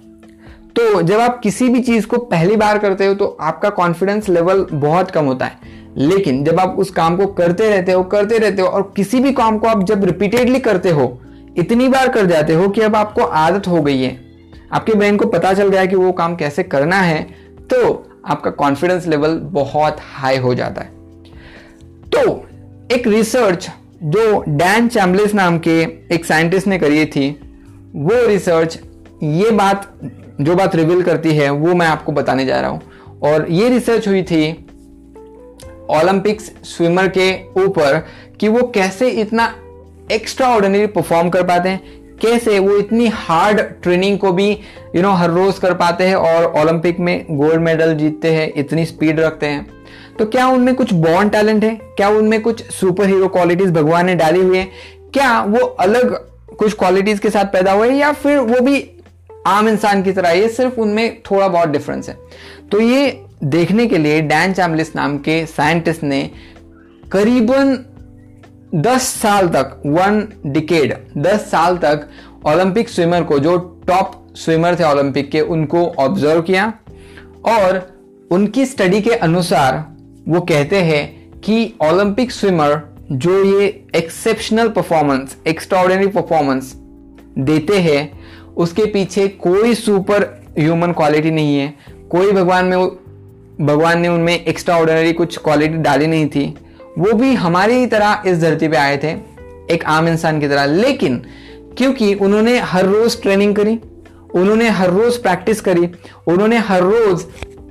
तो जब आप किसी भी चीज़ को पहली बार करते हो तो आपका कॉन्फिडेंस लेवल बहुत कम होता है। लेकिन जब आप उस काम को करते रहते हो, करते रहते हो, और किसी भी काम को आप जब रिपीटेडली करते हो इतनी बार कर जाते हो कि अब आपको आदत हो गई है। आपके ब्रेन को पता चल गया है कि वो काम कैसे करना है तो आपका कॉन्फिडेंस लेवल बहुत हाई हो जाता है। तो एक रिसर्च जो डैन चैम्बलिस नाम के एक साइंटिस्ट ने करी थी, वो रिसर्च ये बात, जो बात रिवील करती है, वो मैं आपको बताने जा रहा हूँ। और ये रिसर्च हुई थी ओलंपिक्स स्विमर के ऊपर कि वो कैसे इतना एक्स्ट्रा ऑर्डिनरी परफॉर्म कर पाते हैं। कैसे वो इतनी हार्ड ट्रेनिंग को भी यू you नो know, हर रोज कर पाते हैं और ओलंपिक में गोल्ड मेडल जीतते हैं इतनी स्पीड रखते हैं। तो क्या उनमें कुछ बॉन्ड टैलेंट है? क्या उनमें कुछ सुपर हीरो क्वालिटीज भगवान ने डाली हुई है? क्या वो अलग कुछ क्वालिटीज के साथ पैदा हुए या फिर वो भी आम इंसान की तरह? ये सिर्फ़ उनमें थोड़ा बहुत डिफरेंस है। तो ये देखने के लिए डैन चैमलिस नाम के साइंटिस्ट ने करीबन दस साल तक वन डिकेड दस साल तक ओलंपिक स्विमर को, जो टॉप स्विमर थे ओलंपिक के, उनको ऑब्ज़र्व किया और उनकी स्टडी के अनुसार वो कहते हैं कि ओलंपिक स्विमर जो ये एक्सेप्शनल परफॉर्मेंस एक्स्ट्रॉर्डिनरी परफॉर्मेंस देते हैं, उसके पीछे कोई सुपर ह्यूमन क्वालिटी नहीं है। कोई भगवान में, भगवान ने उनमें एक्स्ट्रा ऑर्डिनरी कुछ क्वालिटी डाली नहीं थी। वो भी हमारी तरह इस धरती पे आए थे, एक आम इंसान की तरह। लेकिन क्योंकि उन्होंने हर रोज ट्रेनिंग करी, उन्होंने हर रोज प्रैक्टिस करी, उन्होंने हर रोज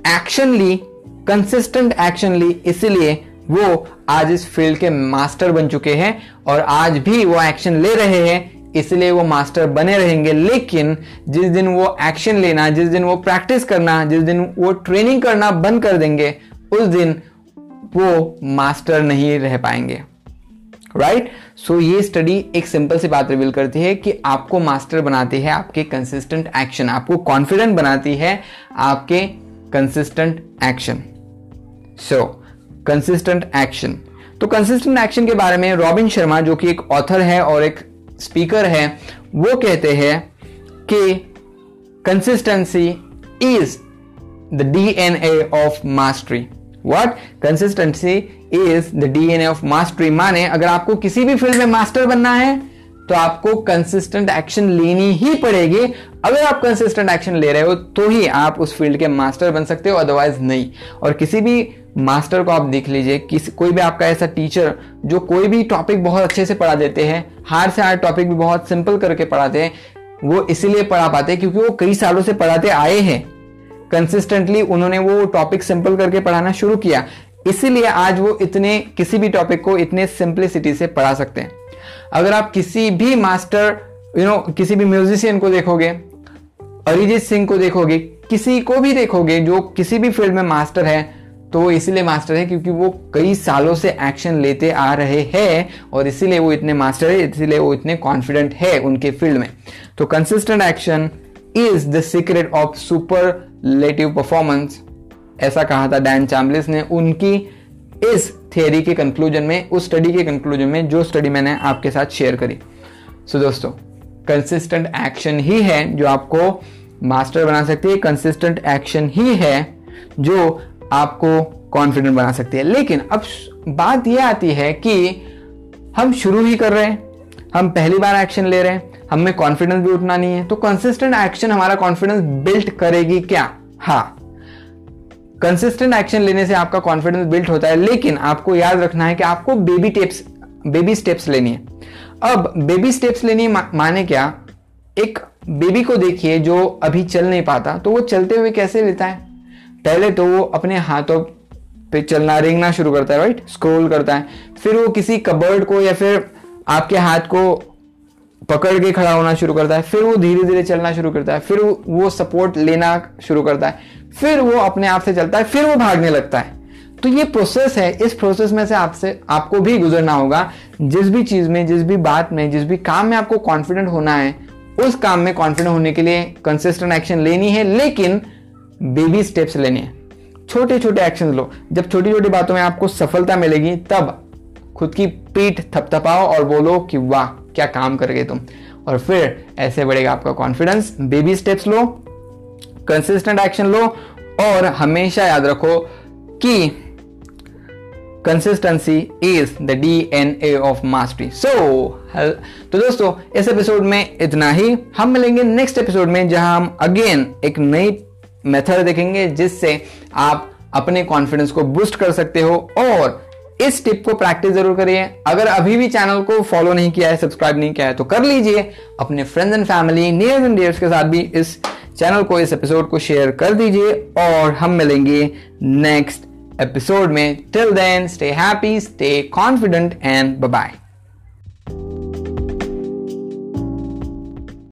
एक्शन ली कंसिस्टेंट एक्शन ली, इसलिए वो आज इस फ़ील्ड के मास्टर बन चुके हैं और आज भी वो एक्शन ले रहे हैं, इसलिए वो मास्टर बने रहेंगे। लेकिन जिस दिन वो एक्शन लेना, जिस दिन वो प्रैक्टिस करना, जिस दिन वो ट्रेनिंग करना बंद कर देंगे, उस दिन वो मास्टर नहीं रह पाएँगे राइट right? सो so, ये स्टडी एक सिंपल सी बात रिवील करती है कि आपको मास्टर बनाती है आपके कंसिस्टेंट एक्शन आपको कॉन्फिडेंट बनाती है आपके consistent action so consistent action तो कंसिस्टेंट एक्शन के बारे में रॉबिन शर्मा जो कि एक ऑथर है और एक स्पीकर है वो कहते हैं कि consistency is the DNA of mastery what consistency is the DNA of mastery माने अगर आपको किसी भी फ़ील्ड में मास्टर बनना है तो आपको कंसिस्टेंट एक्शन लेनी ही पड़ेगी। अगर आप कंसिस्टेंट एक्शन ले रहे हो तो ही आप उस फ़ील्ड के मास्टर बन सकते हो अदरवाइज़ नहीं। और किसी भी मास्टर को आप देख लीजिए कोई भी आपका ऐसा टीचर जो कोई भी टॉपिक बहुत अच्छे से पढ़ा देते हैं हार्ड से हार्ड टॉपिक भी बहुत सिंपल करके पढ़ाते हैं, वो इसीलिए पढ़ा पाते हैं क्योंकि वो कई सालों से पढ़ाते आए हैं। कंसिस्टेंटली उन्होंने वो टॉपिक सिंपल करके पढ़ाना शुरू किया। इसीलिए आज वो इतने किसी भी टॉपिक को इतने सिंपलिसिटी से पढ़ा सकते हैं। अगर आप किसी भी master you you know know, किसी भी म्यूजिशियन को देखोगे अरिजीत सिंह को देखोगे किसी को भी देखोगे जो किसी भी फ़ील्ड में मास्टर है तो वो इसीलिए मास्टर है क्योंकि वो कई सालों से एक्शन लेते आ रहे हैं और इसीलिए वो इतने मास्टर है इसीलिए वो इतने कॉन्फिडेंट है उनके फ़ील्ड में। तो consistent action is the secret of superlative performance. ऐसा कहा था डैन चैम्बलिस ने उनकी इस थियरी के कंक्लूजन में उस स्टडी के कंक्लूजन में जो स्टडी मैंने आपके साथ शेयर करी। सो so, दोस्तों कंसिस्टेंट एक्शन ही है जो आपको मास्टर बना सकती है। कंसिस्टेंट एक्शन ही है जो आपको कॉन्फिडेंट बना सकती है। लेकिन अब बात यह आती है कि हम शुरू ही कर रहे हैं। हम पहली बार एक्शन ले रहे हैं। हम कॉन्फिडेंस भी उठना नहीं है। तो कंसिस्टेंट एक्शन हमारा कॉन्फिडेंस बिल्ट करेगी क्या? हाँ। कंसिस्टेंट एक्शन लेने से आपका कॉन्फिडेंस बिल्ट होता है, लेकिन आपको याद रखना है कि आपको बेबी टेप्स बेबी स्टेप्स लेनी है। अब बेबी स्टेप्स लेनी माने क्या? एक बेबी को देखिए जो अभी चल नहीं पाता तो वो चलते हुए कैसे लेता है? पहले तो वो अपने हाथों पे चलना, रेंगना शुरू करता है राइट स्क्रोल करता है। फिर वो किसी कबर्ड को या फिर आपके हाथ को पकड़ के खड़ा होना शुरू करता है, फिर वो धीरे धीरे चलना शुरू करता है, फिर वो सपोर्ट लेना शुरू करता है, फिर वो अपने आप से चलता है, फिर वो भागने लगता है। तो ये प्रोसेस है, इस प्रोसेस में से आपसे, आपको भी गुजरना होगा। जिस भी चीज़ में, जिस भी बात में, जिस भी काम में आपको कॉन्फिडेंट होना है, उस काम में कॉन्फिडेंट होने के लिए कंसिस्टेंट एक्शन लेनी है, लेकिन बेबी स्टेप्स लेने हैं। छोटे छोटे एक्शन लो। जब छोटी छोटी बातों में आपको सफलता मिलेगी, तब खुद की पीठ थपथपाओ और बोलो कि वाह क्या काम कर गए तुम? और फिर ऐसे बढ़ेगा आपका कॉन्फिडेंस बेबी स्टेप्स लो कंसिस्टेंट एक्शन लो, और हमेशा याद रखो कि consistency is the D N A of mastery so तो दोस्तों, इस एपिसोड में इतना ही। हम मिलेंगे नेक्स्ट एपिसोड में, जहाँ हम अगेन एक नई मेथड देखेंगे, जिससे आप अपने कॉन्फिडेंस को बूस्ट कर सकते हो, और इस टिप को प्रैक्टिस ज़रूर करिए। अगर अभी भी चैनल को फॉलो नहीं किया है, सब्सक्राइब नहीं किया है तो कर लीजिए। अपने friends and family nears and dears के साथ भी इस चैनल को, इस एपिसोड को शेयर कर दीजिए और हम मिलेंगे नेक्स्ट एपिसोड में। Till then stay happy stay confident and bye